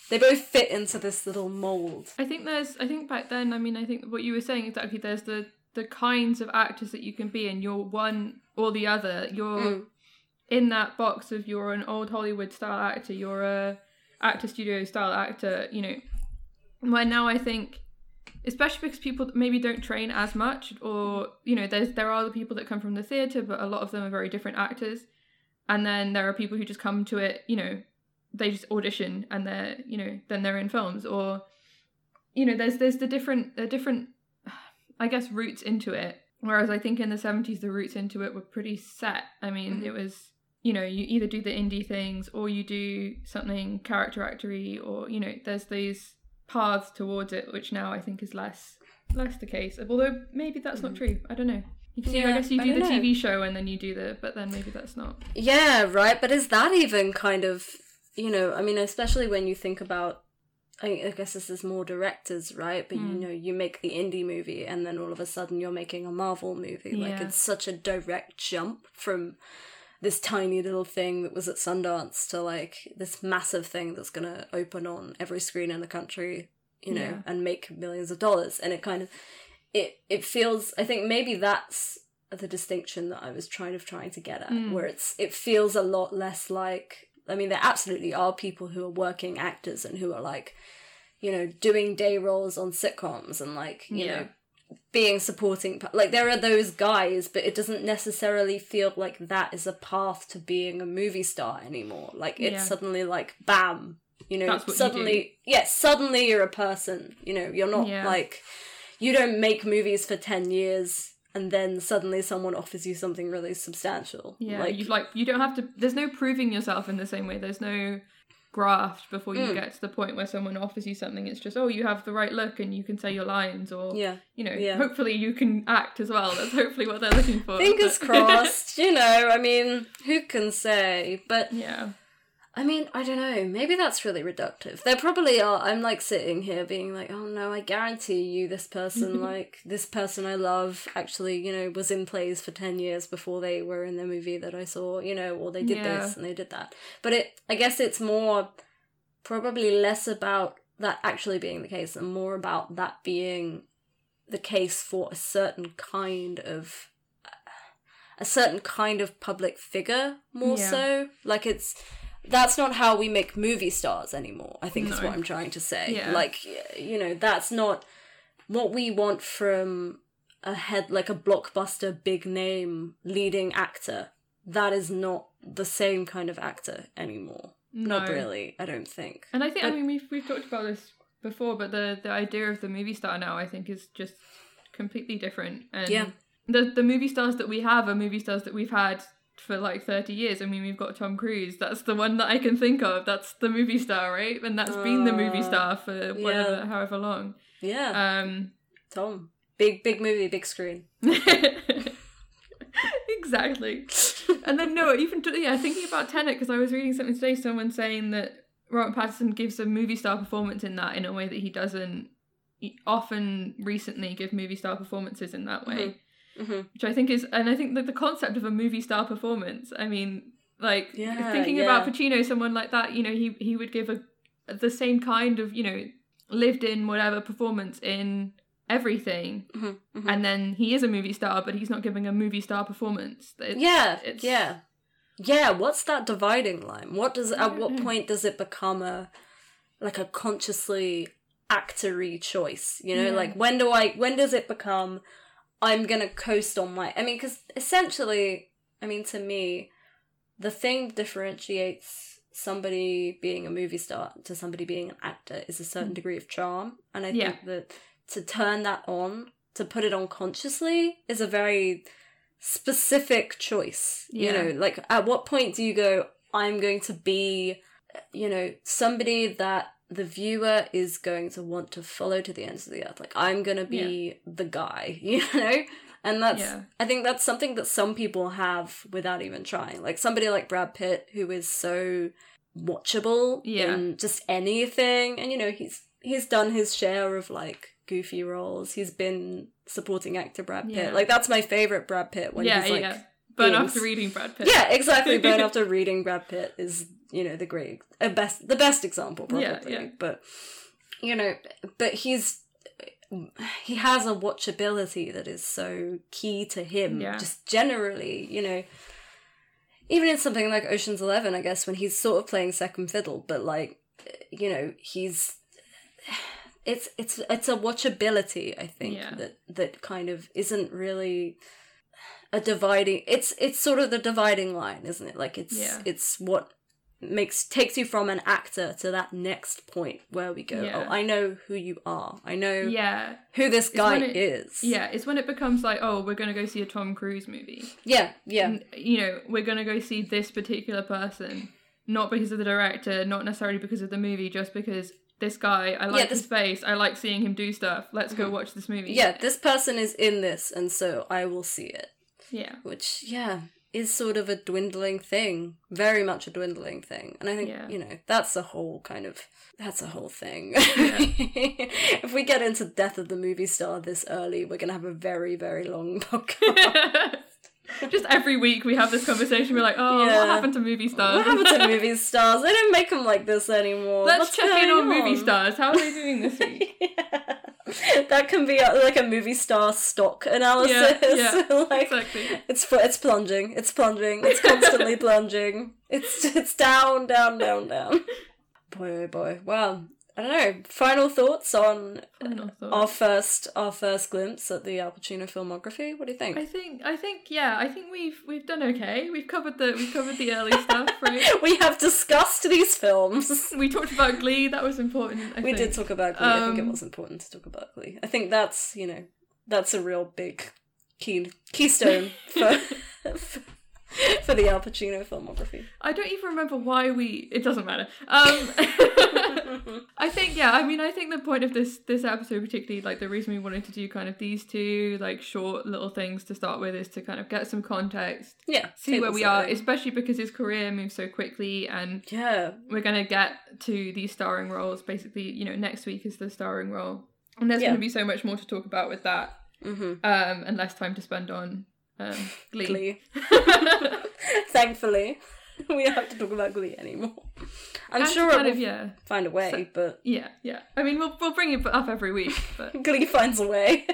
they both fit into this little mold. I think there's I think back then, I mean, I think what you were saying exactly, there's the the kinds of actors that you can be and you're one or the other. You're Mm. in that box of you're an old Hollywood style actor, you're a actor studio style actor, you know. Where now I think especially because people maybe don't train as much or you know there's there are the people that come from the theater but a lot of them are very different actors. And then there are people who just come to it you know they just audition and they're you know then they're in films or you know there's there's the different the different i guess roots into it. Whereas i think in the 70s the roots into it were pretty set. I mean mm-hmm. it was you know you either do the indie things or you do something character actory or you know there's these paths towards it which now i think is less less the case although maybe that's not true i don't know you can, Yeah, i guess you do the know. tv show and then you do the but then maybe that's not Yeah, right. But is that even kind of, you know, I mean, especially when you think about, I, I guess this is more directors, right? But Hmm. you know, you make the indie movie and then all of a sudden you're making a Marvel movie. Like it's such a direct jump from this tiny little thing that was at Sundance to like this massive thing that's going to open on every screen in the country, you know, Yeah. and make millions of dollars. And it kind of, it, it feels, I think maybe that's the distinction that I was trying of trying to get at, Mm. where it's it feels a lot less like I mean there absolutely are people who are working actors and who are like, you know, doing day roles on sitcoms and like, you Yeah. know, being supporting like there are those guys, but it doesn't necessarily feel like that is a path to being a movie star anymore. Like it's Yeah. suddenly like bam, you know, That's what you suddenly yeah, suddenly you're a person. You know, you're not Yeah. like you don't make movies for 10 years and then suddenly someone offers you something really substantial. Yeah, like you like you don't have to. There's no proving yourself in the same way. There's no graft before Mm. you get to the point where someone offers you something. It's just oh, you have the right look and you can say your lines, or Yeah, you know, yeah. hopefully you can act as well. That's hopefully what they're looking for. fingers but- crossed, you know, I mean, who can say? But yeah, I mean, I don't know. Maybe that's really reductive. There probably are. I'm like sitting here being like, oh no, I guarantee you this person, like, this person I love actually, you know, was in plays for 10 years before they were in the movie that I saw, you know, or they did Yeah. this and they did that. But it, I guess it's more, probably less about that actually being the case and more about that being the case for a certain kind of a certain kind of public figure more Yeah. so like it's that's not how we make movie stars anymore i think is what i'm trying to say Yeah. like you know that's not what we want from a head like a blockbuster big name leading actor that is not the same kind of actor anymore not really i don't think And I think I But- mean we've we've talked about this before, but the the idea of the movie star now I think is just completely different. And Yeah. the the movie stars that we have are movie stars that we've had for like 30 years. I mean, we've got Tom Cruise. That's the one that I can think of. That's the movie star, right? And that's been the movie Uh, star for whatever, yeah. however long. Yeah, Um, Tom. Big big movie, big screen. exactly. and then no, even yeah, thinking about Tenet because I was reading something today. Someone saying that Robert Pattinson gives a movie star performance in that in a way that he doesn't often recently give movie star performances in that way, Mhm. which I think is, and I think that the concept of a movie star performance. I mean, like Yeah, thinking about yeah. Pacino, someone like that, you know, he he would give a the same kind of you know lived in whatever performance in everything Mhm, mhm. and then he is a movie star but he's not giving a movie star performance It's- yeah, it's- yeah, yeah. What's that dividing line? What does at what Yeah. point does it become a like a consciously actory choice? You know, Yeah. like when do I? When does it become? I'm gonna coast on my. I mean, because essentially, I mean, to me, the thing differentiates somebody being a movie star to somebody being an actor is a certain degree of charm, and I Mm. Yeah. think that to turn that on, to put it on consciously, is a very specific choice. Yeah. You know, like at what point do you go, I'm going to be, you know, somebody that the viewer is going to want to follow to the ends of the earth. Like I'm gonna be the guy, you know? And that's Yeah. I think that's something that some people have without even trying. Like somebody like Brad Pitt who is so watchable Yeah. in just anything. And you know, he's he's done his share of like goofy roles. He's been supporting actor Brad Pitt. Yeah. Like that's my favorite Brad Pitt when yeah he's like yeah being after reading brad pitt yeah, exactly. But after reading Brad Pitt is, you know, the great, uh, best, the best example, probably. Yeah, yeah. But you know, but he's he has a watchability that is so key to him. Yeah. Just generally, you know, even in something like Ocean's Eleven, I guess when he's sort of playing second fiddle, but like, you know, he's. It's it's it's a watchability I think Yeah. that that kind of isn't really a dividing it's it's sort of the dividing line isn't it like it's Yeah. it's what makes takes you from an actor to that next point where we go. Oh, yeah. oh i know who you are. I know yeah. who this guy it- is. Yeah it's when it becomes like oh we're gonna go see a tom cruise movie. Yeah yeah. N- you know we're gonna go see this particular person not because of the director not necessarily because of the movie just because this guy i like this- his face. I like seeing him do stuff. Let's go mm-hmm. watch this movie. Yeah this person is in this and so i will see it. Yeah. Which yeah is sort of a dwindling thing very much a dwindling thing. And i think Yeah. you know that's a whole kind of that's a whole thing. If we get into death of the movie star this early we're gonna have a very very long podcast just every week we have this conversation we're like oh Yeah. what happened to movie stars? What happened to movie stars? They don't make them like this anymore. Let's What's check in going on movie stars. How are they doing this week that can be like a movie star stock analysis yeah, like exactly It's it's plunging. It's plunging. It's constantly plunging. It's it's down, down, down, down. Boy, oh boy. Well, I don't know. Final thoughts on Final thought. our first our first glimpse at the Al Pacino filmography. What do you think? I think I think yeah, I think we've we've done okay. We've covered the we've covered the early stuff, right? we have discussed these films. We talked about Glee, that was important. I We think. did talk about Glee. I think it Um, was important to talk about Glee. I think that's you know that's a real big key keystone for for the Al Pacino filmography. I don't even remember why we. It doesn't matter. Um, I think yeah. I mean, I think the point of this this episode, particularly like the reason we wanted to do kind of these two like short little things to start with, is to kind of get some context, Yeah, see where we are, especially because his career moves so quickly, and Yeah, we're gonna get to these starring roles. Basically, you know, next week is the starring role, and there's Yeah. gonna be so much more to talk about with that, hmm um, and less time to spend on um, Glee. Glee. Thankfully, we don't have to talk about Glee anymore. I'm sure kind it of will yeah. find a way, but Yeah, yeah. I mean, we'll we'll bring it up every week, but Glee finds a way.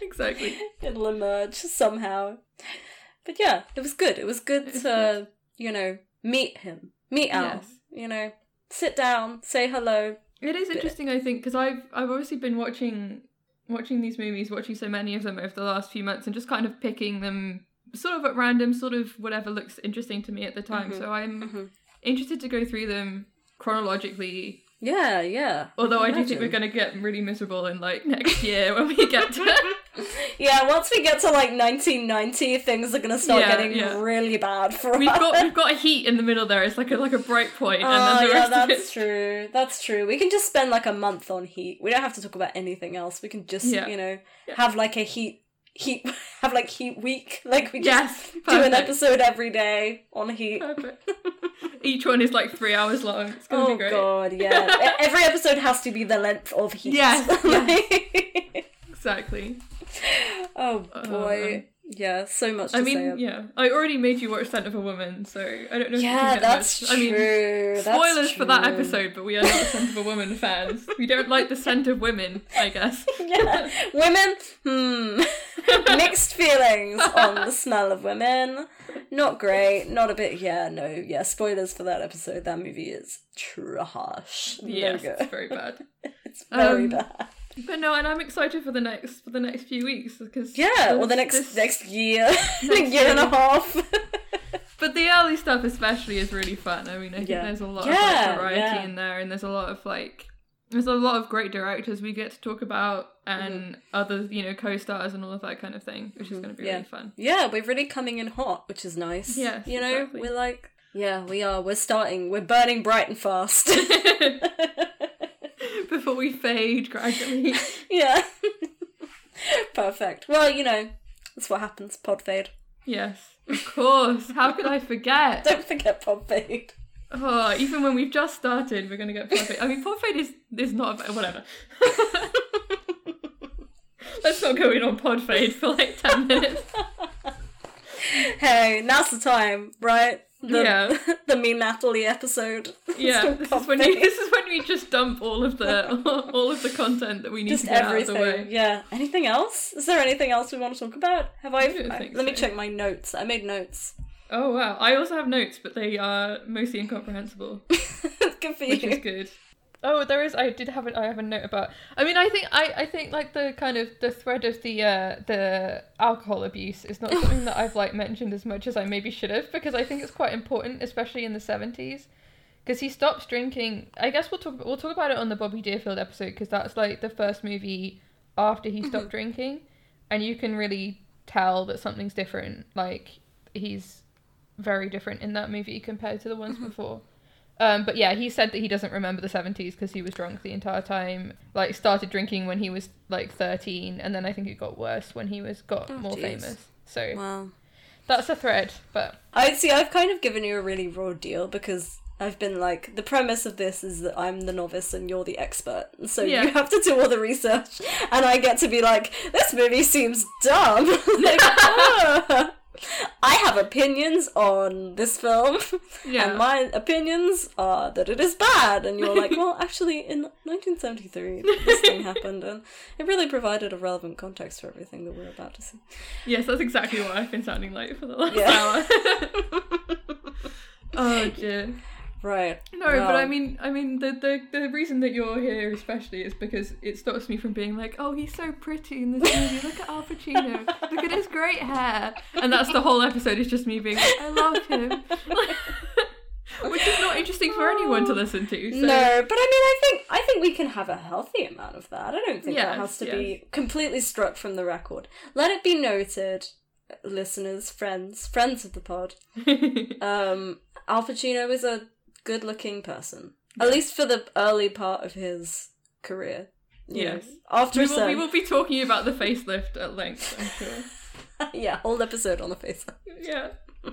exactly. It'll emerge somehow. But yeah, it was good. It was good was to, you know, meet him, meet Al. Yes. You know, sit down, say hello. It is interesting, I think, because I've I've obviously been watching watching these movies, watching so many of them over the last few months, and just kind of picking them sort of at random, sort of whatever looks interesting to me at the time. So I'm mhm. interested to go through them chronologically. Yeah, yeah. Although I do think we're going to get really miserable in like next year when we get to Yeah, once we get to like 1990, things are gonna start Yeah, getting yeah. really bad for We've us. got we've got a heat in the middle there. It's like a like a bright point. Oh then the yeah, that's it. true. That's true. We can just spend like a month on heat. We don't have to talk about anything else. We can just, Yeah. you know, have like a heat heat have like heat week. Like we just Yes, do an episode every day on heat. Perfect. Each one is like three hours long. It's gonna Oh be great. god, yeah. Every episode has to be the length of heat. Yes, Exactly. oh boy. Um, yeah, so much to I mean, yeah. I already made you watch Scent of a Woman, so I don't know. Yeah, that's much. true. I mean, that's spoilers for that episode, but we are not Scent of a Woman fans. We don't like the scent of women, I guess. yeah. Women, hmm. Mixed feelings on the smell of women. Not great. Not a bit. Yeah, no. Yeah, spoilers for that episode. That movie is trash. Yes, it's very bad. It's very Um, bad. But no, and I'm excited for the next for the next few weeks because Yeah, or the next this- next year, Next year and a half. But the early stuff especially is really fun. I mean, I think Yeah. there's a lot Yeah, of like, variety yeah. in there, and there's a lot of like, there's a lot of great directors we get to talk about, and Mm-hmm. other you know co-stars and all of that kind of thing, which is going to be really fun. yeah, we're really coming in hot, which is nice. Yeah, you know, exactly. we're like, yeah, we are. We're starting. We're burning bright and fast. Before we fade gradually. yeah. Perfect. Well, you know, that's what happens. Pod fade. yes, of course. How could I forget? Don't forget pod fade. Oh, even when we've just started, we're going to get pod fade. I mean, pod fade is is not a, whatever. Let's not go in on pod fade for like ten minutes. Hey, now's the time, right? The, Yeah. the me Natalie episode. Yeah, this is when you, this is when we just dump all of the all of the content that we need Just to get everything. out of the way. Yeah. Anything else? Is there anything else we want to talk about? Have I? I- think let me check my notes. I made notes. Oh wow! I also have notes, but they are mostly incomprehensible, Good for which is good. Oh, there is. I did have a, I have a note about. I mean, I think I, I think like the kind of the thread of the uh, the alcohol abuse is not something that I've like mentioned as much as I maybe should have because I think it's quite important, especially in the seventies. Because he stops drinking. I guess we'll talk we'll talk about it on the Bobby Deerfield episode because that's like the first movie after he stopped drinking, and you can really tell that something's different. Like he's very different in that movie compared to the ones before. Um, but yeah, he said that he doesn't remember the 70s because he was drunk the entire time. Like, started drinking when he was like 13, and then I think it got worse when he was got more jeez. famous. So Wow. that's a thread, but I see. I've kind of given you a really raw deal because I've been like the premise of this is that I'm the novice and you're the expert, so Yeah. you have to do all the research, and I get to be like, this movie seems dumb. like, "Ah, I have opinions on this film, Yeah. and my opinions are that it is bad. And you're like, well, actually, in 1973, this thing happened, and it really provided a relevant context for everything that we're about to see. yes, that's exactly what I've been sounding like for the last Yeah. hour. oh dear. Right. No, but I mean, I mean, the, the the reason that you're here especially is because it stops me from being like, oh, he's so pretty in this movie. Look at Al Pacino. Look at his great hair. And that's the whole episode. Is just me being like, I love him, which is not interesting for anyone to listen to. So. No, but I mean, I think I think we can have a healthy amount of that. I don't think that has to yes. be completely struck from the record. Let it be noted, listeners, friends, friends of the pod. Um, Al Pacino is a good-looking person, at least for the early part of his career. you know. Yes. After we will, we will be talking about the facelift at length. I'm sure. yeah, whole episode on the facelift. Yeah.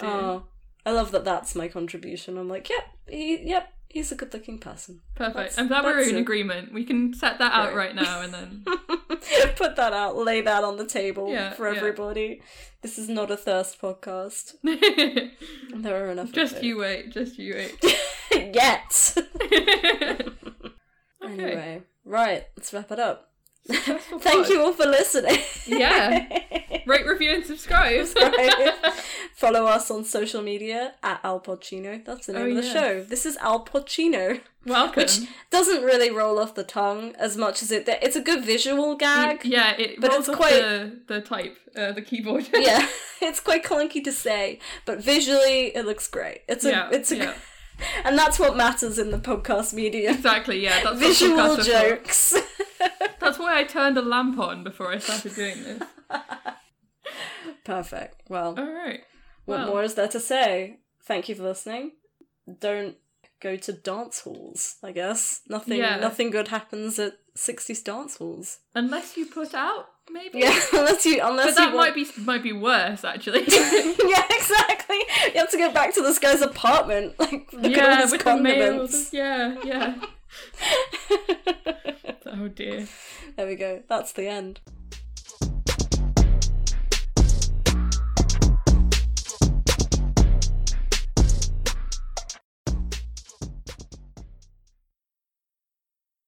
Oh. Oh, I love that. That's my contribution. I'm like, yep, he, yep, he's a good-looking person. Perfect. that's- I'm glad we're in it. agreement. We can set that out Right. now and then. Put that out, lay that on the table Yeah, for yeah. everybody. This is not a thirst podcast. There are enough. just you wait. Just you wait. Yet. okay. Anyway, right, let's wrap it up. Thank pod. you all for listening. Yeah. Rate, review, and subscribe. Right. Follow us on social media at Al Pacino. That's the name Oh, of the show. This is Al Pacino, Welcome. which doesn't really roll off the tongue as much as it. It's a good visual gag. yeah, it But rolls it's off quite- the, the type, uh, the keyboard. yeah, it's quite clunky to say, but visually it looks great. It's a, Yeah, it's a, yeah. and that's what matters in the podcast media. exactly. Yeah, that's what Visual jokes. That's why I turned a lamp on before I started doing this. Perfect. Well, All right. what well. more is there to say? Thank you for listening. Don't go to dance halls. I guess nothing. Yeah. Nothing good happens at 60s dance halls. Unless you put out, maybe. Yeah, unless you unless But that you might want... be might be worse actually. yeah, exactly. You have to go back to this guy's apartment. Like, look at all yeah, his with the mail. condiments. Yeah, yeah. oh dear. there we go. That's the end.